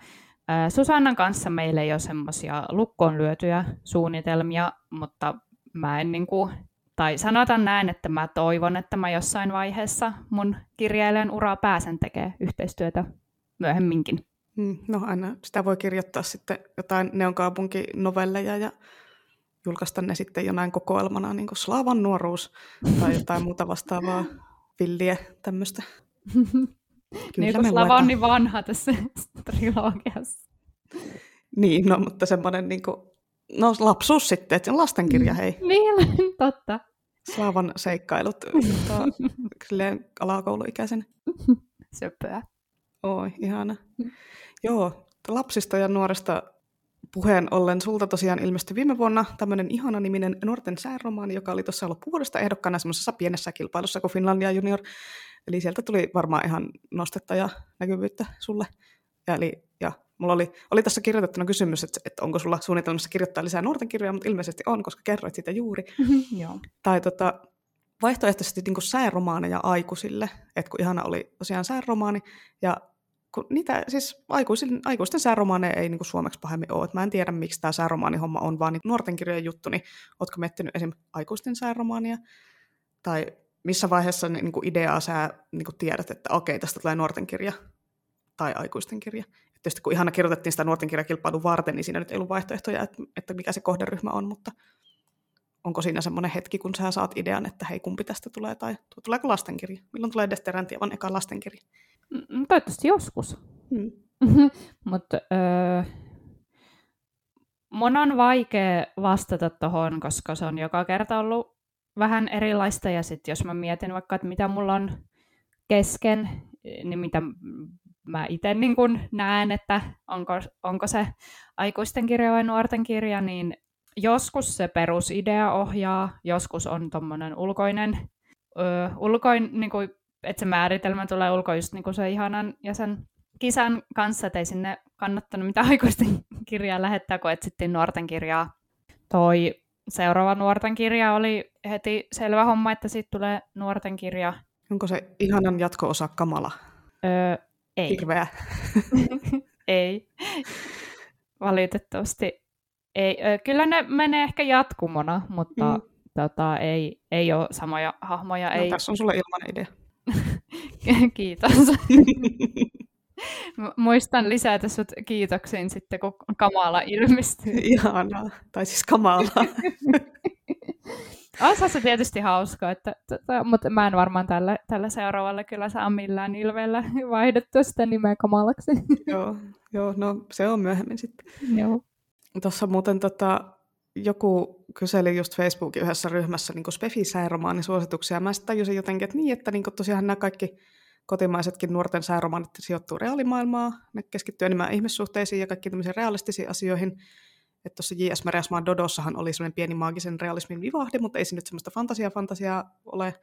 Susannan kanssa meillä ei ole semmoisia lukkoon lyötyjä suunnitelmia, mutta mä en niin kuin, tai sanotaan näin, että mä toivon, että mä jossain vaiheessa mun kirjailijan uraa pääsen tekemään yhteistyötä myöhemminkin. Mm, no aina sitä voi kirjoittaa sitten jotain neonkaupunkinovelleja ja julkaista ne sitten jonain kokoelmana, niin kuin Slaavan nuoruus tai jotain muuta vastaavaa villiä tämmöistä. niin kuin Slava on niin vanha tässä trilogiassa. Niin, no mutta semmoinen niin kuin, no lapsuus sitten, että lastenkirja, hei. niin, totta. Slaavan seikkailut tota, alakouluikäisen. Söpöä. Oi, ihana. Joo, lapsista ja nuoresta puheen ollen sulta tosiaan ilmestyi viime vuonna tämmöinen ihana niminen nuorten sääromaani, joka oli tuossa loppuvuodesta ehdokkaana semmoisessa pienessä kilpailussa kuin Finlandia Junior. Eli sieltä tuli varmaan ihan nostetta ja näkyvyyttä sulle. Ja, eli, ja mulla oli, oli tässä kirjoitettuna kysymys, että, että onko sulla suunnitelmassa kirjoittaa lisää nuorten kirjoja, mutta ilmeisesti on, koska kerroit sitä juuri. Joo. Tai tota, vaihtoehtoisesti niin sääromaaneja aikuisille, että kun ihana oli tosiaan sääromaani, ja kun niitä, siis aikuisten, aikuisten sääromaaneja ei niin suomeksi pahemmin ole. Et mä en tiedä, miksi tämä sääromaanihomma on vaan niin nuorten kirjojen juttu, niin ootko miettinyt esim. aikuisten sääromaania? Tai missä vaiheessa niin kuin ideaa sä niin kuin tiedät, että okei, tästä tulee nuorten kirja tai aikuisten kirja? Et tietysti kun ihana kirjoitettiin sitä nuorten kirjakilpailun varten, niin siinä nyt ei ollut vaihtoehtoja, että, että mikä se kohderyhmä on, mutta onko siinä semmoinen hetki, kun sä saat idean, että hei, kumpi tästä tulee, tai tuleeko lastenkirja? Milloin tulee Desterantievan eka lastenkirja? Mm, toivottavasti joskus. Mm. Mutta öö, mun on vaikea vastata tuohon, koska se on joka kerta ollut vähän erilaista. Ja sitten jos mä mietin vaikka, että mitä mulla on kesken, niin mitä mä itse niin näen, että onko, onko se aikuisten kirja vai nuorten kirja, niin joskus se perusidea ohjaa, joskus on tuommoinen ulkoinen, ö, ulkoin, niin kuin että se määritelmä tulee ulkoa just niin kuin se ihanan ja sen kisan kanssa, että ei sinne kannattanut mitään aikuisten kirjaa lähettää, kun etsittiin nuorten kirjaa. Toi seuraava nuorten kirja oli heti selvä homma, että siitä tulee nuorten kirja. Onko se ihanan jatko-osa kamala? Öö, ei. Hirveä. ei. Valitettavasti ei. Kyllä ne menee ehkä jatkumona, mutta mm. tota, ei, ei ole samoja hahmoja. No, ei... Tässä on sulle ilman idea. Kiitos. Muistan lisätä sut kiitoksiin sitten, kun Kamala ilmestyy. Ihanaa. Tai siis Kamala. Olisihan se tietysti hauska, että, tota, mutta mä en varmaan tällä, tällä seuraavalla kyllä saa millään ilveellä vaihdettua sitä nimeä Kamalaksi. joo, joo, no se on myöhemmin sitten. Joo. Tuossa muuten tota, joku kyseli just Facebookin yhdessä ryhmässä niin Spefi-sääromaanin-suosituksia. Mä sitten tajusin jotenkin, että niin, että niin tosiaan nämä kaikki kotimaisetkin nuorten sääromaanit sijoittuu reaalimaailmaa. Ne keskittyy enemmän ihmissuhteisiin ja kaikkiin tämmöisiin realistisiin asioihin. Että tuossa J.S. Meresmaan Dodossahan oli semmoinen pieni maagisen realismin vivahde, mutta ei se nyt semmoista fantasiaa-fantasiaa ole.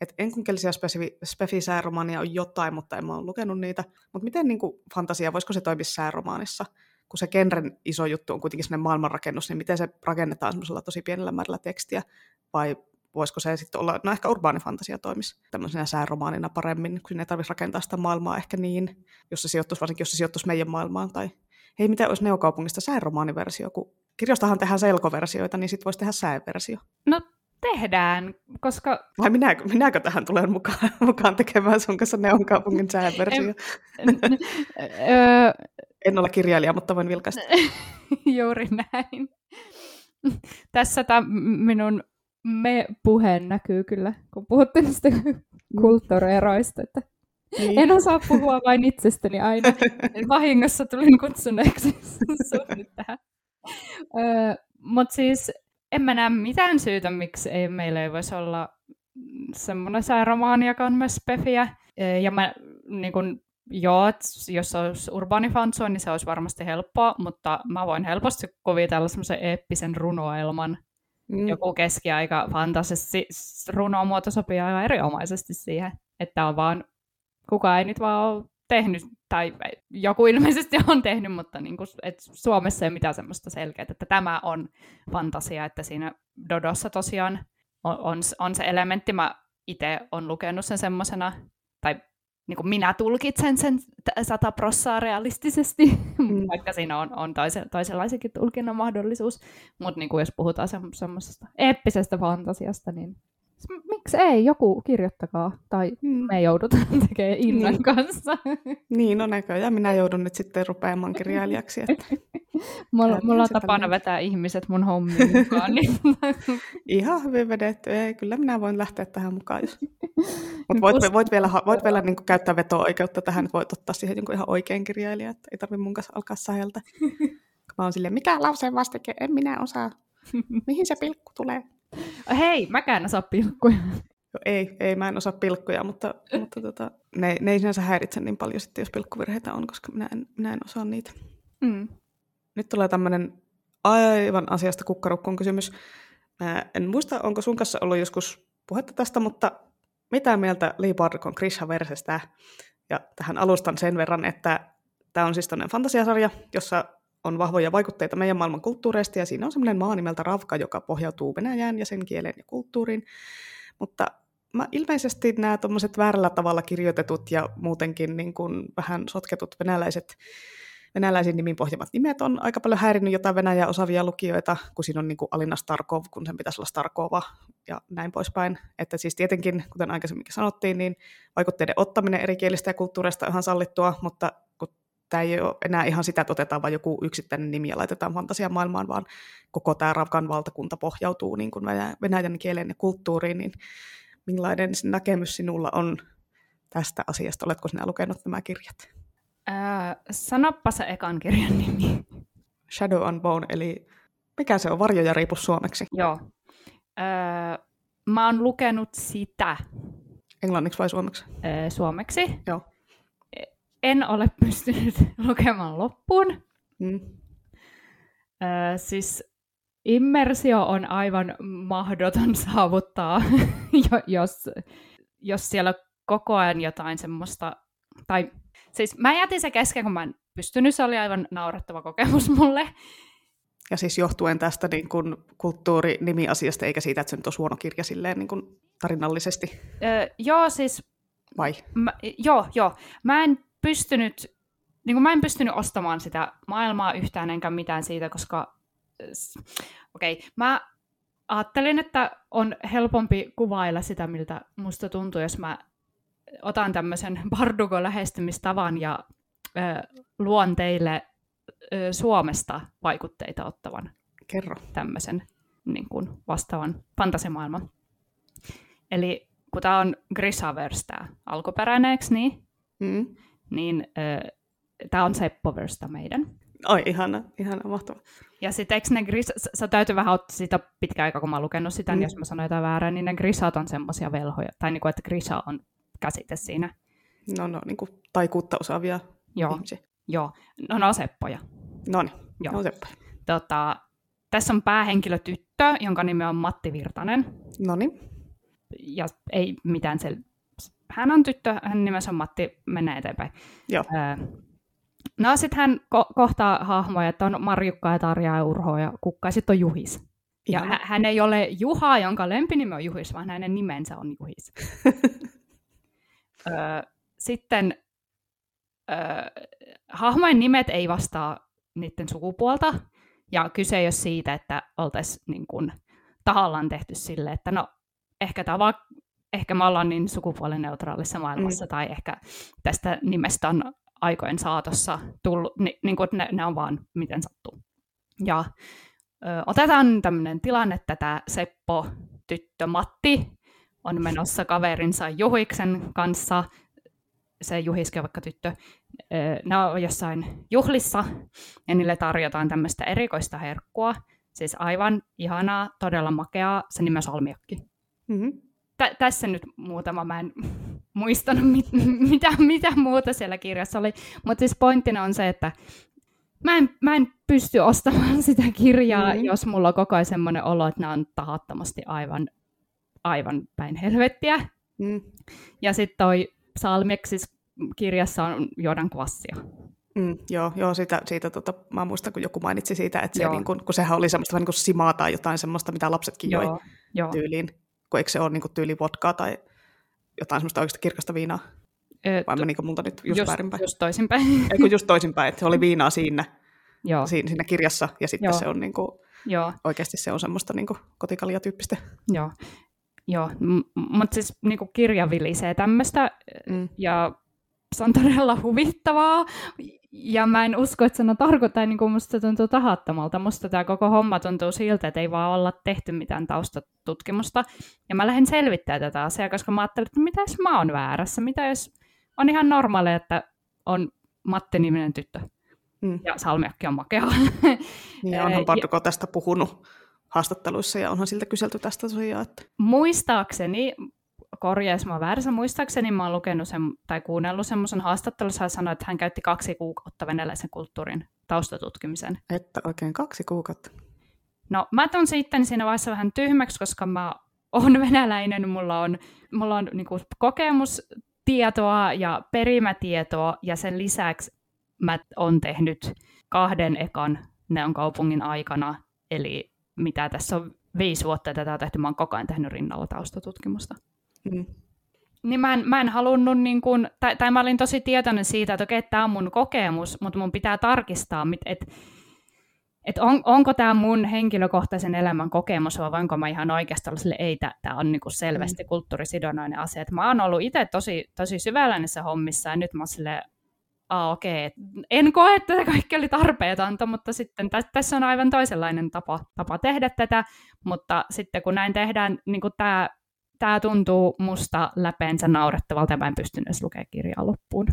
Että enkunkelisia spefi-sääromaania on jotain, mutta en mä ole lukenut niitä. Mutta miten niin fantasia, voisiko se toimia sääromaanissa? Kun se genren iso juttu on kuitenkin sellainen maailmanrakennus, niin miten se rakennetaan semmoisella tosi pienellä määrällä tekstiä, vai voisiko se sitten olla, no ehkä urbaanifantasia toimisi tämmöisenä sääromaanina paremmin, kun ei tarvitsisi rakentaa sitä maailmaa ehkä niin, jos se sijoittuisi, varsinkin jos se sijoittuisi meidän maailmaan, tai hei, mitä olisi Neokaupungista sääromaaniversio, kun kirjostahan tehdään selkoversioita, niin sitten voisi tehdä sääversio. No tehdään, koska... Vai minäkö, minäkö tähän tulen mukaan, mukaan tekemään sun kanssa Neonkaupungin sääversio? En ole kirjailija, mutta voin vilkaista. Juuri näin. Tässä tämä minun me-puheen näkyy kyllä, kun puhuttiin niistä kulttuurieroista. Että... Niin. En osaa puhua vain itsestäni aina. Vahingossa tulin kutsuneeksi nyt tähän. Öö, Mutta siis en mä näe mitään syytä, miksi ei, meillä ei voisi olla semmoinen on myös spefiä. Ja mä niin kun, joo, jos se olisi urbaani fansua, niin se olisi varmasti helppoa, mutta mä voin helposti kuvitella semmoisen eeppisen runoelman. Mm. Joku keskiaika fantasisesti runomuoto sopii aivan erinomaisesti siihen, että on vaan, kuka ei nyt vaan ole tehnyt, tai joku ilmeisesti on tehnyt, mutta niin kuin, et Suomessa ei ole mitään semmoista selkeää, että tämä on fantasia, että siinä Dodossa tosiaan on, on, on se elementti, mä itse olen lukenut sen semmoisena, tai niin kuin minä tulkitsen sen sata prossaa realistisesti, mm. vaikka siinä on, on toisen, toisenlaisenkin tulkinnan mahdollisuus. Mutta niin jos puhutaan semmoisesta eeppisestä fantasiasta, niin miksi ei, joku kirjoittakaa, tai mm. me joudutaan tekemään Innan niin. kanssa. Niin, no näköjään minä joudun nyt sitten rupeamaan kirjailijaksi. Että... mulla, mulla on tapana niin. vetää ihmiset mun hommiin mukaan. Niin... Ihan hyvin vedetty, ei, kyllä minä voin lähteä tähän mukaan. Jos... Mutta voit, voit, vielä, voit vielä niin käyttää veto-oikeutta tähän, että voit ottaa siihen jonkun ihan oikein kirjailija, että ei tarvitse mun kanssa alkaa säheltä. Mä oon silleen, mikä lauseen vastike, en minä osaa. Mihin se pilkku tulee? Hei, mäkään osaa pilkkuja. No, ei, ei, mä en osaa pilkkuja, mutta, mutta tota, ne, ne ei sinänsä häiritse niin paljon sitten, jos pilkkuvirheitä on, koska minä en, minä en osaa niitä. Mm. Nyt tulee tämmöinen aivan asiasta kukkarukkon kysymys. Mä en muista, onko sun kanssa ollut joskus puhetta tästä, mutta mitä mieltä Lee Barduck on Chris Haversestä? Ja tähän alustan sen verran, että tämä on siis tämmöinen fantasiasarja, jossa on vahvoja vaikutteita meidän maailman kulttuureista, ja siinä on semmoinen maa nimeltä Ravka, joka pohjautuu Venäjään ja sen kieleen ja kulttuuriin. Mutta mä ilmeisesti nämä tuommoiset väärällä tavalla kirjoitetut ja muutenkin niin kuin vähän sotketut venäläiset venäläisiin nimiin pohjamat nimet on aika paljon häirinnyt jotain Venäjää osaavia lukijoita, kun siinä on niin kuin Alina Starkov, kun sen pitäisi olla Starkova ja näin poispäin. Että siis tietenkin, kuten aikaisemminkin sanottiin, niin vaikutteiden ottaminen eri kielistä ja kulttuureista on ihan sallittua, mutta tämä ei ole enää ihan sitä, että otetaan vain joku yksittäinen nimi ja laitetaan fantasiamaailmaan, vaan koko tämä Ravkan valtakunta pohjautuu niin kuin venäjän kieleen ja kulttuuriin, niin millainen näkemys sinulla on tästä asiasta? Oletko sinä lukenut nämä kirjat? Äh, sanoppa se ekan kirjan nimi. Shadow and Bone, eli mikä se on, varjo ja riipus suomeksi? Joo. Äh, mä oon lukenut sitä. Englanniksi vai suomeksi? Äh, suomeksi. Joo en ole pystynyt lukemaan loppuun. Mm. Ö, siis immersio on aivan mahdoton saavuttaa, jos, jos siellä koko ajan jotain semmoista, tai siis mä jätin se kesken, kun mä en pystynyt, se oli aivan naurettava kokemus mulle. Ja siis johtuen tästä niin kuin kulttuurinimiasiasta, eikä siitä, että se nyt on huono kirja silleen niin kuin tarinallisesti? Öö, joo, siis... Vai? Mä, joo, joo. Mä en pystynyt, niin kuin mä en pystynyt ostamaan sitä maailmaa yhtään enkä mitään siitä, koska okei, okay, mä ajattelin, että on helpompi kuvailla sitä, miltä musta tuntuu, jos mä otan tämmöisen Bardugo-lähestymistavan ja ö, luon teille ö, Suomesta vaikutteita ottavan Kerro. tämmöisen niin kuin vastaavan fantasimaailman. Eli kun tämä on Grisaverse tämä alkuperäinen, niin? Mm niin äh, tämä on Seppoversta meidän. Oi, ihana, ihana, mahtava. Ja sitten eikö ne gris, sä täytyy vähän ottaa sitä pitkä aika, kun mä oon lukenut sitä, niin mm. niin jos mä sanoin jotain väärää, niin ne grisat on semmoisia velhoja, tai niin kuin, että grisa on käsite siinä. No, no, niin kuin taikuutta osaavia Joo. ihmisiä. Joo, no no seppoja. No niin, no seppoja. Tota, tässä on päähenkilö tyttö, jonka nimi on Matti Virtanen. No niin. Ja ei mitään sel- hän on tyttö, hän nimensä on Matti, mennään eteenpäin. Joo. no sitten hän ko- kohtaa hahmoja, että on Marjukka ja Tarja ja Urho ja Kukka ja sitten on Juhis. Ja h- hän ei ole Juha, jonka lempinimi on Juhis, vaan hänen nimensä on Juhis. sitten hahmojen nimet ei vastaa niiden sukupuolta, ja kyse ei ole siitä, että oltaisiin niin kuin, tahallaan tehty sille, että no ehkä tämä vaan ehkä me ollaan niin sukupuolineutraalissa maailmassa, mm. tai ehkä tästä nimestä on aikojen saatossa tullut, ni, niin kuin, ne, ne on vaan miten sattuu. Ja ö, otetaan tämmöinen tilanne, että tämä Seppo, tyttö Matti, on menossa kaverinsa Juhiksen kanssa se Juhiske vaikka tyttö, ne on jossain juhlissa ja niille tarjotaan tämmöistä erikoista herkkua, siis aivan ihanaa, todella makeaa, se nimi on salmiakki. Mm-hmm. Tä- tässä nyt muutama, mä en muistanut mit, mitä, mitä muuta siellä kirjassa oli, mutta siis pointtina on se, että mä en, mä en pysty ostamaan sitä kirjaa, mm-hmm. jos mulla on koko ajan semmoinen olo, että nämä on tahattomasti aivan, aivan päin helvettiä. Mm. Ja sitten toi Salmeksis kirjassa on Jordan Kvassia. Mm, joo, joo siitä, siitä tota, mä muistan, kun joku mainitsi siitä, että se, niin kun, kun sehän oli semmoista niin kuin simaa tai jotain semmoista, mitä lapsetkin joo, joi joo. tyyliin, kun eikö se ole niin kuin tyyli vodkaa tai jotain semmoista oikeasta kirkasta viinaa? Et, Vai menikö multa nyt just, just väärinpäin? Just toisinpäin. Eikö just toisinpäin, että se oli viinaa siinä, Joo. Siinä, siinä kirjassa, ja sitten Joo. se on niin kuin, Joo. oikeasti se on semmoista niin kuin kotikalia-tyyppistä. Joo, Joo. M- mutta siis niin kuin kirja vilisee tämmöistä, mm. ja se on todella huvittavaa, ja mä en usko, että on tarkoittaa, niin kuin musta tuntuu tahattomalta. Musta tämä koko homma tuntuu siltä, että ei vaan olla tehty mitään taustatutkimusta. Ja mä lähden selvittämään tätä asiaa, koska mä ajattelin, että mitä jos mä oon väärässä? Mitä jos on ihan normaali, että on Matti-niminen tyttö? Mm. Ja salmiakki on makea. Niin, onhan Parduko tästä puhunut haastatteluissa ja onhan siltä kyselty tästä tosiaan. Että... Muistaakseni, korjaisi mä väärässä, muistaakseni mä oon lukenut sen, tai kuunnellut semmoisen haastattelussa ja sanoi, että hän käytti kaksi kuukautta venäläisen kulttuurin taustatutkimisen. Että oikein kaksi kuukautta? No mä tuon sitten siinä vaiheessa vähän tyhmäksi, koska mä oon venäläinen, mulla on, mulla on niin kokemustietoa ja perimätietoa ja sen lisäksi mä oon tehnyt kahden ekan Neon kaupungin aikana, eli mitä tässä on viisi vuotta tätä on tehty, mä oon koko ajan tehnyt rinnalla taustatutkimusta. Mm. Niin mä en, mä en halunnut, niin kun, tai, tai mä olin tosi tietoinen siitä, että okei, tämä on mun kokemus, mutta mun pitää tarkistaa, että et on, onko tämä mun henkilökohtaisen elämän kokemus vai onko mä ihan oikeasti ollut sille, ei, tämä on niinku selvästi mm. kulttuurisidonnainen asia. Et mä oon ollut itse tosi, tosi syvällä niissä hommissa ja nyt mä oon sille, ah, okei, okay. en koe, että kaikki oli tarpeetonta, mutta sitten tä- tässä on aivan toisenlainen tapa, tapa tehdä tätä, mutta sitten kun näin tehdään, niin tämä tämä tuntuu musta läpeensä naurettavalta ja mä en pystynyt edes lukemaan kirjaa loppuun.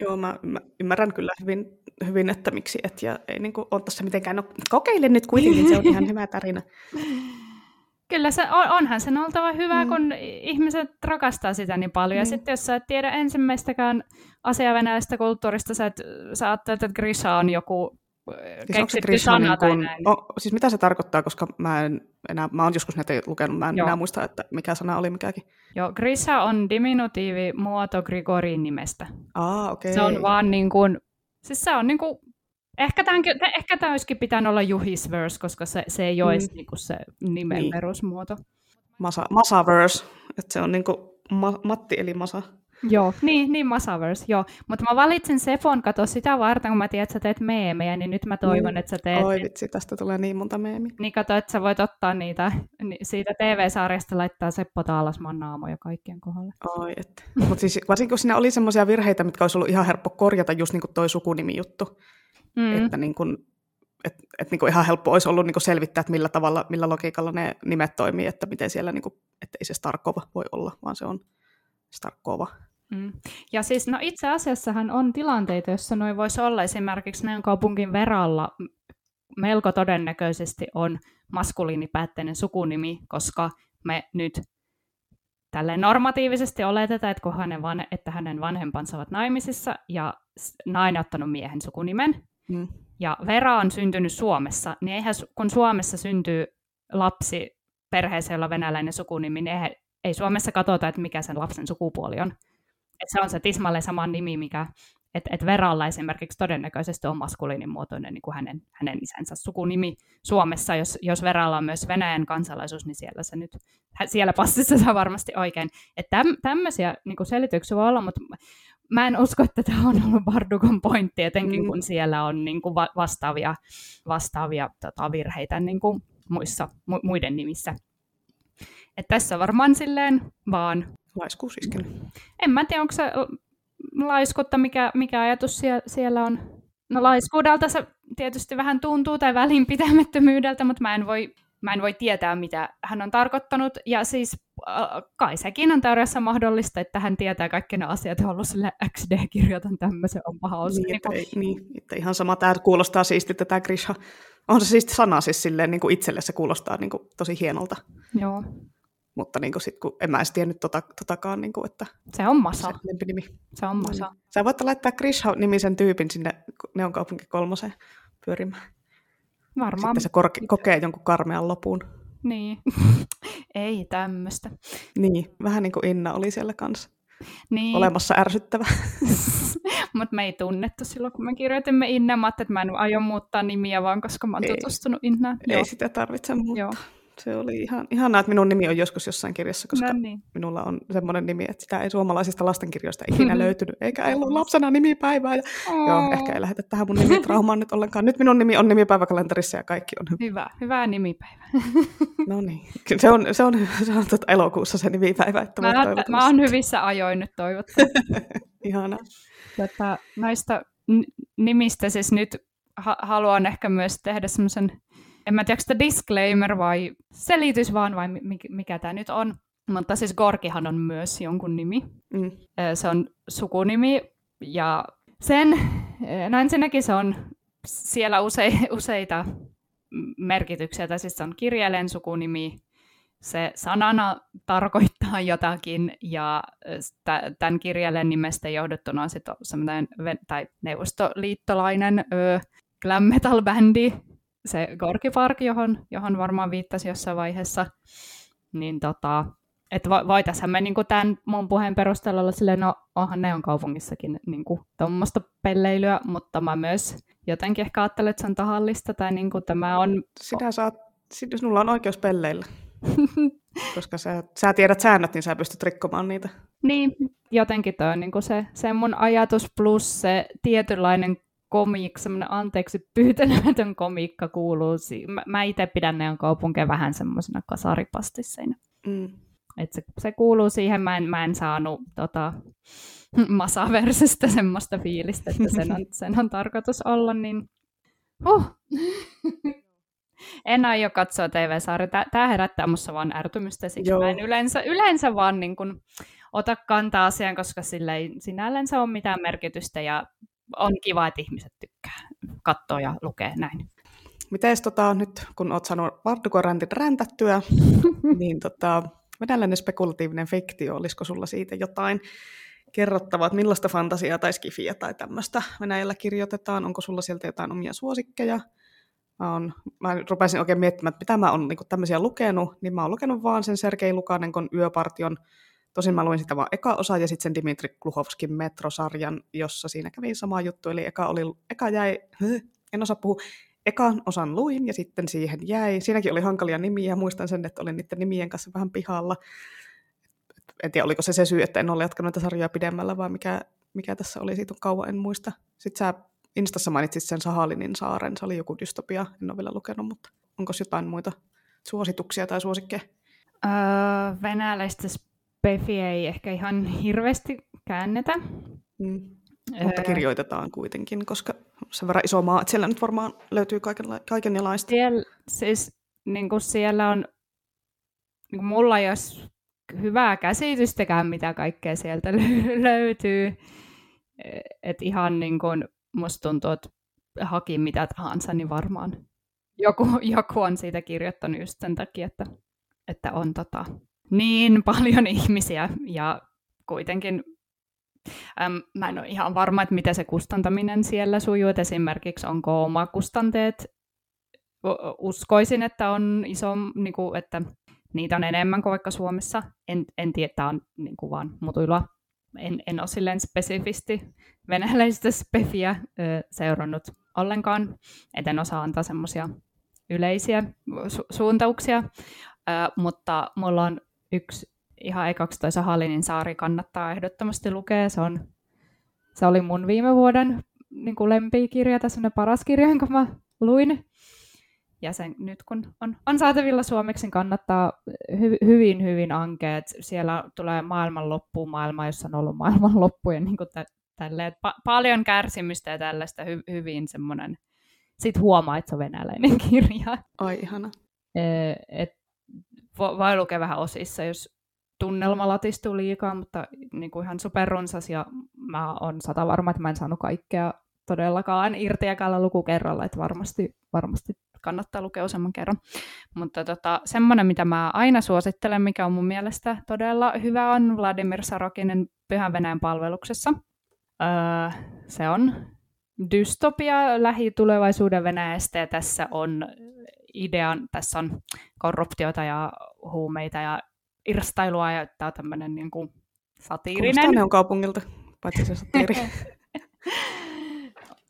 Joo, mä, mä ymmärrän kyllä hyvin, hyvin, että miksi et, ja ei niin kuin, ole tässä mitenkään, no kokeile nyt kuitenkin, se on ihan hyvä tarina. Kyllä se on, onhan sen oltava hyvä, mm. kun ihmiset rakastaa sitä niin paljon. Mm. Ja sitten jos sä et tiedä ensimmäistäkään asiaa venäläisestä kulttuurista, sä, et, sä ajattelet, että Grisha on joku keksitty sana niin tai näin. O, siis mitä se tarkoittaa, koska mä en enää, mä oon joskus näitä lukenut, mä en Joo. enää muista, että mikä sana oli mikäkin. Joo, Grisha on diminutiivi muoto Grigorin nimestä. Ah, okei. Okay. Se on vaan niin kuin, siis se on niin kuin Ehkä tämä, ehkä tämä olisikin pitänyt olla Juhisverse, koska se, se ei ole mm. edes niinku se nimen niin. perusmuoto. Masa, Masaverse, että se on niinku ma, Matti eli Masa. Joo, niin, niin Masaverse, joo. Mutta mä valitsin Sepon, kato sitä varten, kun mä tiedän, että sä teet meemejä, niin nyt mä toivon, mm. että sä teet... Oi vitsi, tästä tulee niin monta meemiä. Niin kato, että sä voit ottaa niitä, siitä TV-sarjasta laittaa Seppo Taalasman naamoja kaikkien kohdalle. Oi, että. Mutta siis varsinkin kun siinä oli semmoisia virheitä, mitkä olisi ollut ihan helppo korjata, just niin kuin toi sukunimi-juttu. Mm. Että niin kuin, et, et niin kuin ihan helppo olisi ollut niin kuin selvittää, että millä tavalla, millä logiikalla ne nimet toimii, että miten siellä, niin kuin, että ei se Starkova voi olla, vaan se on Starkova. Mm. Ja siis no itse asiassahan on tilanteita, joissa noin voisi olla esimerkiksi meidän kaupungin veralla melko todennäköisesti on maskuliinipäätteinen sukunimi, koska me nyt tälle normatiivisesti oletetaan, että, hänen, van, että hänen vanhempansa ovat naimisissa ja nainen ottanut miehen sukunimen. Mm. Ja Vera on syntynyt Suomessa, niin eihän, kun Suomessa syntyy lapsi perheeseen, jolla on venäläinen sukunimi, niin eihän, ei Suomessa katsota, että mikä sen lapsen sukupuoli on. Et se on se tismalleen sama nimi, mikä että et Veralla esimerkiksi todennäköisesti on maskuliinimuotoinen niin kuin hänen, hänen isänsä sukunimi Suomessa. Jos, jos Veralla on myös Venäjän kansalaisuus, niin siellä se nyt, siellä passissa saa varmasti oikein. Että täm, tämmöisiä niin kuin selityksiä voi olla, mutta mä en usko, että tämä on ollut Bardukon pointti, etenkin mm. kun siellä on niin kuin vastaavia, vastaavia tota, virheitä niin kuin muissa, mu- muiden nimissä. Et tässä varmaan silleen vaan... Laiskuus iskenyt. En mä tiedä, onko se laiskutta, mikä, mikä ajatus siellä, siellä on. No laiskuudelta se tietysti vähän tuntuu tai välinpitämättömyydeltä, mutta mä en voi mä en voi tietää, mitä hän on tarkoittanut. Ja siis äh, kai sekin on teoriassa mahdollista, että hän tietää kaikki ne asiat, ja ollut sille XD-kirjoitan tämmöisen, on paha niin, niin, että, ei, niin, että ihan sama, tämä kuulostaa siistiltä tämä Grisha. On se siisti sana siis silleen, niin kuin itselle se kuulostaa niin kuin, tosi hienolta. Joo. Mutta niin kuin sit, kun en mä edes tiennyt tota, totakaan, niin kuin, että se on Masa. Se lempinimi. Se on Masa. Niin. Sä voit laittaa Grisha-nimisen tyypin sinne Neon kaupunki kolmoseen pyörimään. Varmaan. Sitten se kor- kokee jonkun karmean lopun. Niin. Ei tämmöistä. Niin, vähän niin kuin Inna oli siellä kanssa. Niin. Olemassa ärsyttävä. Mutta me ei tunnettu silloin, kun me kirjoitimme Inna. Mä että mä en aio muuttaa nimiä vaan, koska mä oon tutustunut Innaan. Ei Joo. sitä tarvitse muuttaa. Joo. Se oli ihan, ihanaa, että minun nimi on joskus jossain kirjassa, koska no niin. minulla on semmoinen nimi, että sitä ei suomalaisista lastenkirjoista ikinä löytynyt, eikä ei ollut lapsena nimipäivää. Ja, oh. Joo, ehkä ei lähetä tähän mun nimitraumaan nyt ollenkaan. Nyt minun nimi on nimipäiväkalenterissa ja kaikki on hyvä. Hyvä, hyvää nimipäivä. no niin, se on, se on, se on tuota elokuussa se nimipäivä. Että mä, mä oon hyvissä ajoin nyt toivottavasti. ihanaa. Tätä, näistä nimistä siis nyt ha- haluan ehkä myös tehdä semmoisen en mä tiedä, disclaimer vai selitys vaan vai mikä, mikä tämä nyt on. Mutta siis Gorkihan on myös jonkun nimi. Mm. Se on sukunimi ja sen, no ensinnäkin se on siellä use, useita merkityksiä, tai siis se on kirjailijan sukunimi, se sanana tarkoittaa jotakin, ja tämän kirjailijan nimestä johdettuna on sitten semmoinen tai neuvostoliittolainen ö, glam metal bändi, se Gorky Park, johon, johon varmaan viittasi jossain vaiheessa, niin tota, että voitaisiin me niinku tämän mun puheen perusteella olla silleen, no onhan ne on kaupungissakin niinku tuommoista pelleilyä, mutta mä myös jotenkin ehkä ajattelen, että se on tahallista, tai niinku tämä on... Sinä saat, sinulla on oikeus pelleillä. Koska sä, sä tiedät säännöt, niin sä pystyt rikkomaan niitä. Niin, jotenkin toi on niin se, se mun ajatus plus se tietynlainen komiikka, semmoinen anteeksi pyytelemätön komiikka kuuluu. Mä, mä itse pidän ne kaupunkeja vähän semmoisena kasaripastisseina. Mm. Et se, se, kuuluu siihen, mä en, mä en saanut tota, Masaversesta semmoista fiilistä, että sen on, sen on tarkoitus olla, niin huh. en aio katsoa TV-sarja. Tämä herättää minussa vaan ärtymystä, siksi Joo. mä en yleensä, yleensä vaan niin kun, ota kantaa asiaan, koska sillä ei sinällänsä ole mitään merkitystä ja on kiva, että ihmiset tykkää katsoa ja lukea näin. Mites tota, nyt, kun olet saanut Vardukoräntin räntättyä, niin tota, venäläinen spekulatiivinen fiktio, olisiko sulla siitä jotain kerrottavaa, että millaista fantasiaa tai skifiä tai tämmöistä Venäjällä kirjoitetaan? Onko sulla sieltä jotain omia suosikkeja? Mä, on, mä rupesin oikein miettimään, että mitä mä oon niin tämmöisiä lukenut, niin mä oon lukenut vaan sen Sergei Lukanenkon Yöpartion Tosin mä luin sitä vaan eka osa ja sitten sen Dimitri Kluhovskin metrosarjan, jossa siinä kävi sama juttu. Eli eka, oli, eka jäi, en osaa puhua, ekan osan luin ja sitten siihen jäi. Siinäkin oli hankalia nimiä, muistan sen, että olin niiden nimien kanssa vähän pihalla. En tiedä, oliko se se syy, että en ole jatkanut näitä sarjoja pidemmällä, vai mikä, mikä tässä oli, siitä on kauan, en muista. Sitten sä Instassa mainitsit sen Sahalinin saaren, se oli joku dystopia, en ole vielä lukenut, mutta onko jotain muita suosituksia tai suosikkeja? Öö, venäläistä Pefi ei ehkä ihan hirveästi käännetä. Mm. Mutta kirjoitetaan kuitenkin, koska se verran iso maa, että siellä nyt varmaan löytyy kaikenla- kaikenlaista. Siellä, siis, niin kuin siellä on, niin kuin mulla ei ole hyvää käsitystäkään, mitä kaikkea sieltä löytyy. Et ihan niin kuin musta tuntuu, että haki mitä tahansa, niin varmaan joku, joku on siitä kirjoittanut just sen takia, että, että on tota, niin paljon ihmisiä ja kuitenkin äm, mä en ole ihan varma, että miten se kustantaminen siellä sujuu, että esimerkiksi onko oma kustanteet, uskoisin, että on iso, niin kuin, että niitä on enemmän kuin vaikka Suomessa. En, en tiedä, että on niin kuin vaan mutuilla. En, en ole silleen spesifisti venäläistä spefiä ö, seurannut ollenkaan, eten osaa antaa semmoisia yleisiä su- suuntauksia, ö, mutta mulla on yksi ihan ekaksi toi Sahalinin saari kannattaa ehdottomasti lukea. Se, on, se oli mun viime vuoden niin kuin lempikirja, tässä on paras kirja, jonka mä luin. Ja sen nyt kun on, on saatavilla suomeksi, niin kannattaa hy, hyvin, hyvin ankea. Siellä tulee maailmanloppu, maailma, jossa on ollut maailmanloppu ja niin kuin tä, tälleen, pa- paljon kärsimystä ja tällaista hy, hyvin semmoinen, sitten huomaa, että se on venäläinen kirja. Ai ihana. et voi lukea vähän osissa, jos tunnelma latistuu liikaa, mutta niin kuin ihan superrunsas ja mä oon sata varma, että mä en saanut kaikkea todellakaan irti ekalla lukukerralla, että varmasti, varmasti kannattaa lukea useamman kerran. Mutta tota, semmoinen, mitä mä aina suosittelen, mikä on mun mielestä todella hyvä, on Vladimir Sarokinen Pyhän Venäjän palveluksessa. Öö, se on dystopia lähitulevaisuuden Venäjästä ja tässä on idean, tässä on korruptiota ja huumeita ja irstailua ja tämä on tämmöinen niin kuin satiirinen. ne on kaupungilta, paitsi se satiiri.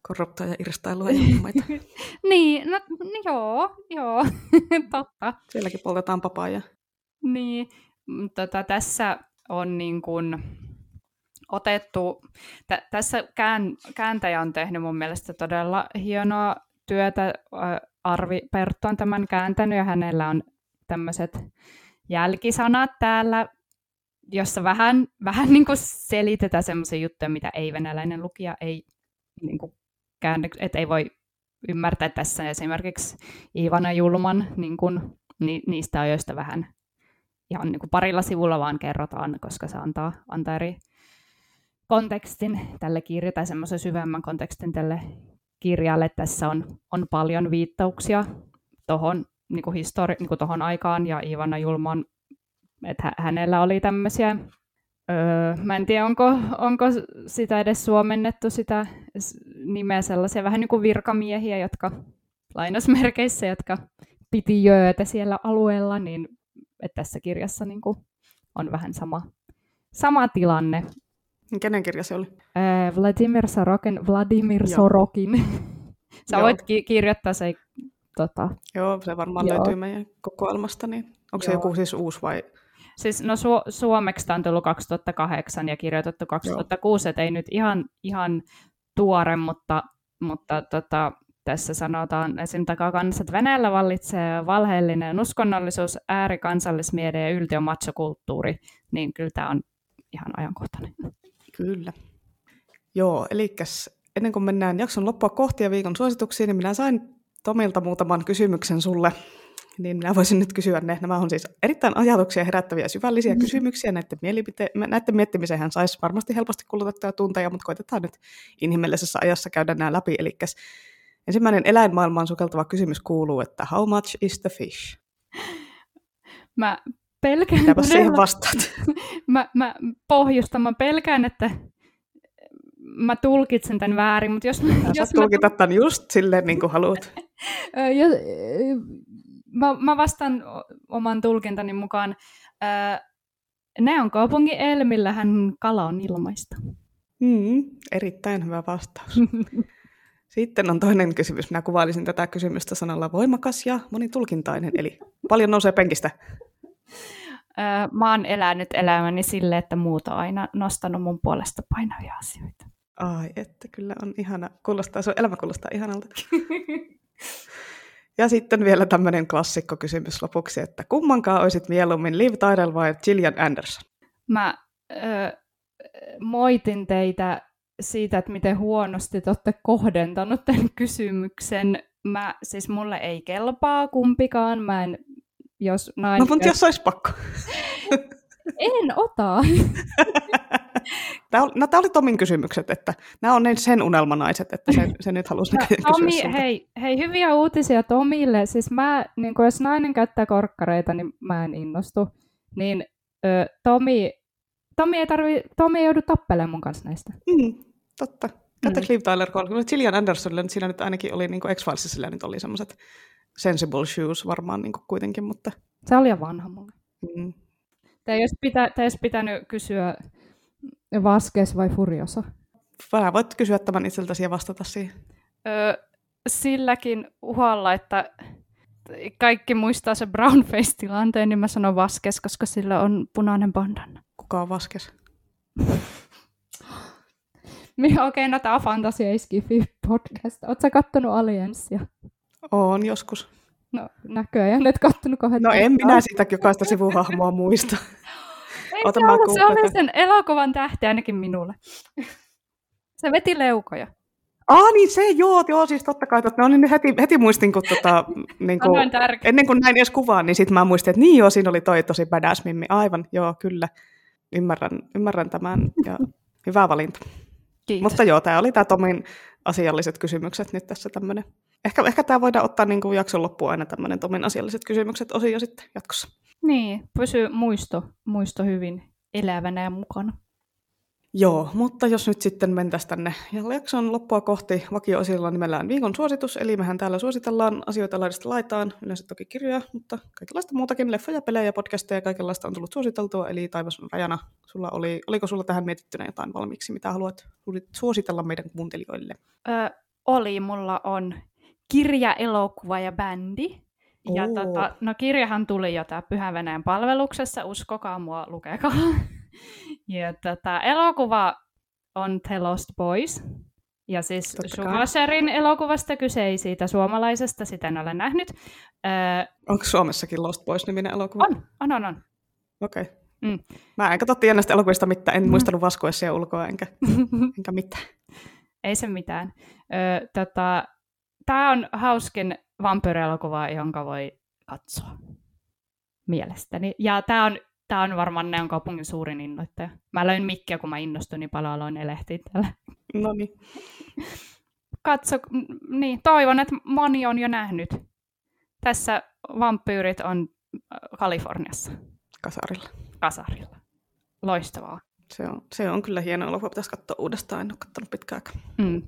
Korruptoa ja irstailua ja huumeita. niin, no joo, joo, totta. Sielläkin poltetaan papaa. Niin, tota, tässä on niin kuin otettu, tä, tässä kään, kääntäjä on tehnyt mun mielestä todella hienoa työtä. Arvi Perttu on tämän kääntänyt ja hänellä on tämmöiset jälkisanat täällä, jossa vähän, vähän niin kuin selitetään semmoisia juttuja, mitä ei-venäläinen lukija ei niin kuin käänny, että ei voi ymmärtää tässä. Esimerkiksi Ivana Julman niin kuin, ni, niistä ajoista vähän ihan niin kuin parilla sivulla vaan kerrotaan, koska se antaa, antaa eri kontekstin tälle kirjalle tai semmoisen syvemmän kontekstin tälle kirjalle. Tässä on, on paljon viittauksia tuohon niin histori- niin aikaan ja Ivana Julman, että hänellä oli tämmöisiä, öö, mä en tiedä onko, onko sitä edes suomennettu sitä nimeä sellaisia vähän niin kuin virkamiehiä, jotka lainasmerkeissä, jotka piti jöötä siellä alueella, niin että tässä kirjassa niin kuin on vähän sama, sama tilanne. Kenen kirja se oli? Öö, Vladimir Sorokin. Vladimir Joo. Sorokin. Sä Joo. voit ki- kirjoittaa se Tota, Joo, se varmaan joo. löytyy meidän kokoelmasta. Niin onko joo. se joku siis uusi vai? Siis no su- suomeksi tämä on tullut 2008 ja kirjoitettu 2006, että ei nyt ihan, ihan tuore, mutta, mutta tota, tässä sanotaan esim. takakannassa, että Venäjällä vallitsee valheellinen uskonnollisuus, äärikansallismiede ja yltiö machokulttuuri, niin kyllä tämä on ihan ajankohtainen. Kyllä. Joo, eli ennen kuin mennään jakson loppua kohti ja viikon suosituksiin, niin minä sain Tomilta muutaman kysymyksen sulle, niin minä voisin nyt kysyä ne. Nämä on siis erittäin ajatuksia herättäviä syvällisiä mm. kysymyksiä. Näiden, mielipite- näiden miettimiseen saisi varmasti helposti kulutettuja tunteja, mutta koitetaan nyt inhimillisessä ajassa käydä nämä läpi. Eli ensimmäinen eläinmaailmaan sukeltava kysymys kuuluu, että how much is the fish? Mä pelkään... Mitäpä siihen vastaat? mä, mä pohjustan, mä pelkään, että mä tulkitsen tämän väärin, mutta jos... Ja jos tulkitat tämän just silleen, niin kuin haluat. mä, mä vastaan oman tulkintani mukaan. Ne on kaupungin Elmillähän kala on ilmaista. Mm, erittäin hyvä vastaus. Sitten on toinen kysymys. Minä kuvailisin tätä kysymystä sanalla voimakas ja monitulkintainen, eli paljon nousee penkistä. Mä oon elänyt elämäni sille, että muut on aina nostanut mun puolesta painavia asioita. Ai, että kyllä on ihana. Kuulostaa, sun elämä kuulostaa ihanalta. ja sitten vielä tämmöinen klassikkokysymys lopuksi, että kummankaan olisit mieluummin Liv Tyrell vai Gillian Anderson? Mä ö, moitin teitä siitä, että miten huonosti te olette kohdentanut tämän kysymyksen. Mä, siis mulle ei kelpaa kumpikaan. Mä en, jos nainen... No, mutta jos olisi pakko. en ota. Tämä oli, no, tämä oli Tomin kysymykset, että nämä on sen unelmanaiset, että se, se nyt halusi no, Tomi, hei, hei, hyviä uutisia Tomille. Siis mä, niin kun jos nainen käyttää korkkareita, niin mä en innostu. Niin ö, Tomi, Tomi, ei tarvi, Tomi ei joudu tappelemaan mun kanssa näistä. Mm, totta. Tätä mm. Liv Tyler Cole. Gillian Andersonille siinä nyt ainakin oli, niin X-Filesilla nyt oli semmoiset sensible shoes varmaan niin kuitenkin, mutta... Se oli jo vanha mulle. Mm. Tämä ei olisi, pitä, olisi pitänyt kysyä Vaskes vai Furiosa? Vähän voit kysyä tämän itseltäsi ja vastata siihen. Öö, silläkin uhalla, että kaikki muistaa se brownface-tilanteen, niin mä sanon Vaskes, koska sillä on punainen bandana. Kuka on Vaskes? Okei, okay, no tää on Fantasia Iskifi podcast. Oletko kattonut Allianssia? Oon joskus. No näköjään, et kattonut kohden. No en minä sitä jokaista sivuhahmoa muista. Ota, se, se oli sen elokuvan tähti ainakin minulle. Se veti leukoja. Ah niin se, joo, joo siis totta kai. Totta, no niin heti, heti muistin, kun tota, niin kuin, ennen kuin näin edes kuvaan, niin sitten mä muistin, että niin joo, siinä oli toi tosi badass mimmi. Aivan, joo, kyllä. Ymmärrän, ymmärrän tämän ja hyvä valinta. Kiitos. Mutta joo, tämä oli tämä Tomin asialliset kysymykset nyt tässä tämmöinen. Ehkä, ehkä tämä voidaan ottaa niin kuin jakson loppuun aina tämmöinen Tomin asialliset kysymykset osio sitten jatkossa. Niin, pysyy muisto, muisto hyvin elävänä ja mukana. Joo, mutta jos nyt sitten mentäisiin tänne jakson loppua kohti vakio-osilla nimellään viikon suositus, eli mehän täällä suositellaan asioita laidasta laitaan, yleensä toki kirjoja, mutta kaikenlaista muutakin, leffoja, pelejä, podcasteja, kaikenlaista on tullut suositeltua, eli taivas on rajana. Sulla oli, oliko sulla tähän mietittynä jotain valmiiksi, mitä haluat suositella meidän kuuntelijoille? Ö, oli, mulla on kirja, elokuva ja bändi. Ja tota, no kirjahan tuli jo tää Pyhän Venäjän palveluksessa, uskokaa mua, lukekaa. Ja tota, elokuva on The Lost Boys. Ja siis Schumacherin elokuvasta kyse ei siitä suomalaisesta, sitä en ole nähnyt. Öö, Onko Suomessakin Lost Boys-niminen elokuva? On, on, on. on. Okei. Okay. Mm. Mä en katso näistä elokuvista mitään, en mm. muistanut Vaskoessia ulkoa enkä, enkä mitään. Ei se mitään. Öö, tota, Tämä on hauskin vampyyri-elokuva, jonka voi katsoa mielestäni. Ja tämä on Tämä on varmaan Neon kaupungin suurin innoittaja. Mä löin mikkiä, kun mä innostuin niin paljon, aloin elehtiä täällä. No niin. Katso, niin, toivon, että moni on jo nähnyt. Tässä vampyyrit on äh, Kaliforniassa. Kasarilla. Kasarilla. Loistavaa. Se on, se on kyllä hieno elokuva, pitäisi katsoa uudestaan, en ole katsonut pitkään aikaa. Mm.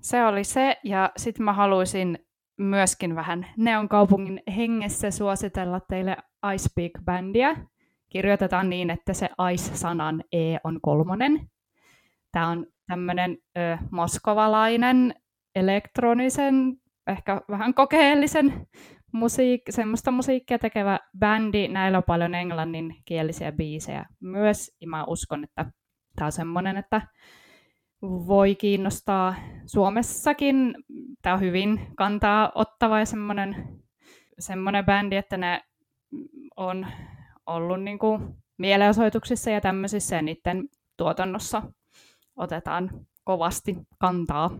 Se oli se, ja sitten mä haluaisin myöskin vähän Neon kaupungin hengessä suositella teille Icepeak-bändiä. Kirjoitetaan niin, että se Ice-sanan E on kolmonen. Tämä on tämmöinen ö, moskovalainen elektronisen, ehkä vähän kokeellisen musiik- semmoista musiikkia tekevä bändi. Näillä on paljon englanninkielisiä biisejä myös. Ja mä uskon, että tämä on semmoinen, että voi kiinnostaa Suomessakin. Tämä on hyvin kantaa ottava ja semmoinen, semmoinen bändi, että ne on ollut niin kuin mielenosoituksissa ja tämmöisissä ja niiden tuotannossa otetaan kovasti kantaa.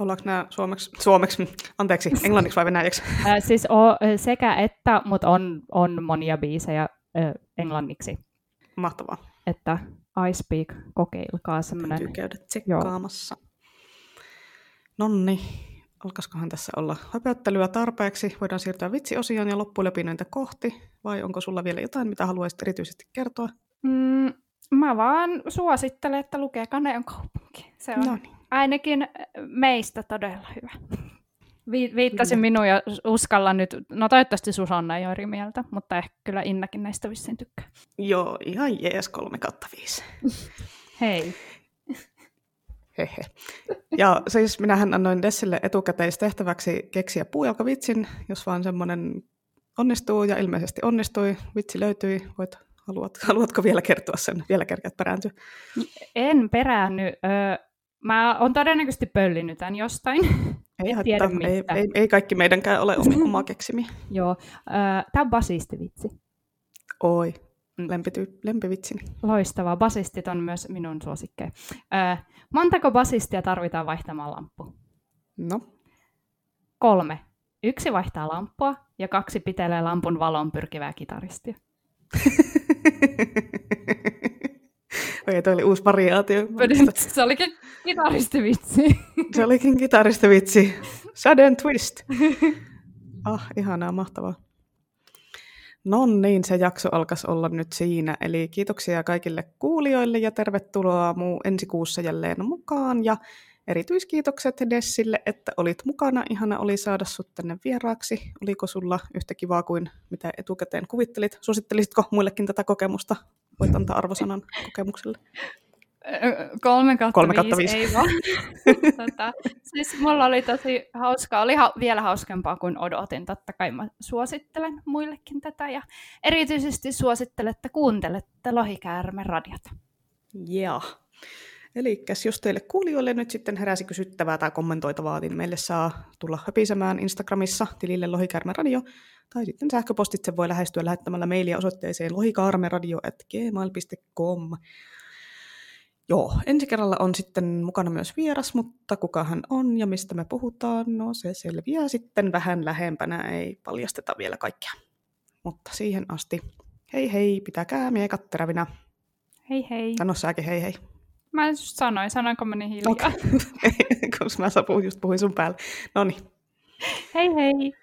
Ollaanko nämä suomeksi, suomeksi anteeksi, englanniksi vai venäjäksi? Äh, siis o, sekä että, mutta on, on monia biisejä äh, englanniksi. Mahtavaa. Että I Speak, kokeilkaa semmoinen. Täytyy käydä tsekkaamassa. Nonni, alkaisikohan tässä olla höpöttelyä tarpeeksi? Voidaan siirtyä vitsiosioon ja loppulepinointa kohti, vai onko sulla vielä jotain, mitä haluaisit erityisesti kertoa? Mm, mä vaan suosittelen, että lukee Kaneon kaupunki. Se on Noniin. ainakin meistä todella hyvä. Vi- viittasin minuun ja uskalla nyt, no toivottavasti Susanna ei ole eri mieltä, mutta ehkä kyllä Innakin näistä vissiin tykkää. Joo, ihan jees 3 kautta 5. Hei. Hehe. Ja siis minähän annoin Dessille etukäteistehtäväksi keksiä puujalkavitsin, jos vaan semmoinen onnistuu, ja ilmeisesti onnistui, vitsi löytyi, voit, haluat, haluatko vielä kertoa sen, vielä kerkeät perääntyä? En peräänny. Öö, mä oon todennäköisesti pöllinyt tämän jostain. Ei haittaa, ei, ei, ei, kaikki meidänkään ole oma keksimi. Joo, tämä on basistivitsi. Oi. Lempity, lempivitsini. Loistavaa. Basistit on myös minun suosikkeja. montako basistia tarvitaan vaihtamaan lamppu? No? Kolme. Yksi vaihtaa lamppua ja kaksi pitelee lampun valon pyrkivää kitaristia. Oi, toi oli uusi variaatio. Se olikin kitaristivitsi. Se olikin kitaristivitsi. Sudden twist. Ah, ihanaa, mahtavaa. No niin, se jakso alkaisi olla nyt siinä. Eli kiitoksia kaikille kuulijoille ja tervetuloa muu ensi kuussa jälleen mukaan. Ja erityiskiitokset Dessille, että olit mukana. Ihana oli saada sut tänne vieraaksi. Oliko sulla yhtä kivaa kuin mitä etukäteen kuvittelit? Suosittelisitko muillekin tätä kokemusta? Voit antaa arvosanan kokemukselle. Kolme kautta, Kolme kautta viisi, ei vaan. tota, siis mulla oli tosi hauskaa, oli ha- vielä hauskempaa kuin odotin. Totta kai mä suosittelen muillekin tätä ja erityisesti suosittelen, että kuuntelette Lohikäärmen radiota. Yeah. Eli jos teille kuulijoille nyt sitten heräsi kysyttävää tai kommentoitavaa, niin meille saa tulla höpisemään Instagramissa tilille Lohikäärmen radio, tai sitten sähköpostitse voi lähestyä lähettämällä mailia osoitteeseen lohikaarmeradio.gmail.com. Joo, ensi kerralla on sitten mukana myös vieras, mutta kuka hän on ja mistä me puhutaan, no se selviää sitten vähän lähempänä, ei paljasteta vielä kaikkea. Mutta siihen asti, hei hei, pitäkää miekat terävinä. Hei hei. Sano säkin hei hei. Mä just sanoin, sanoinko mä niin hiljaa? Okay. Koska mä just puhuin sun päälle. No niin. Hei hei.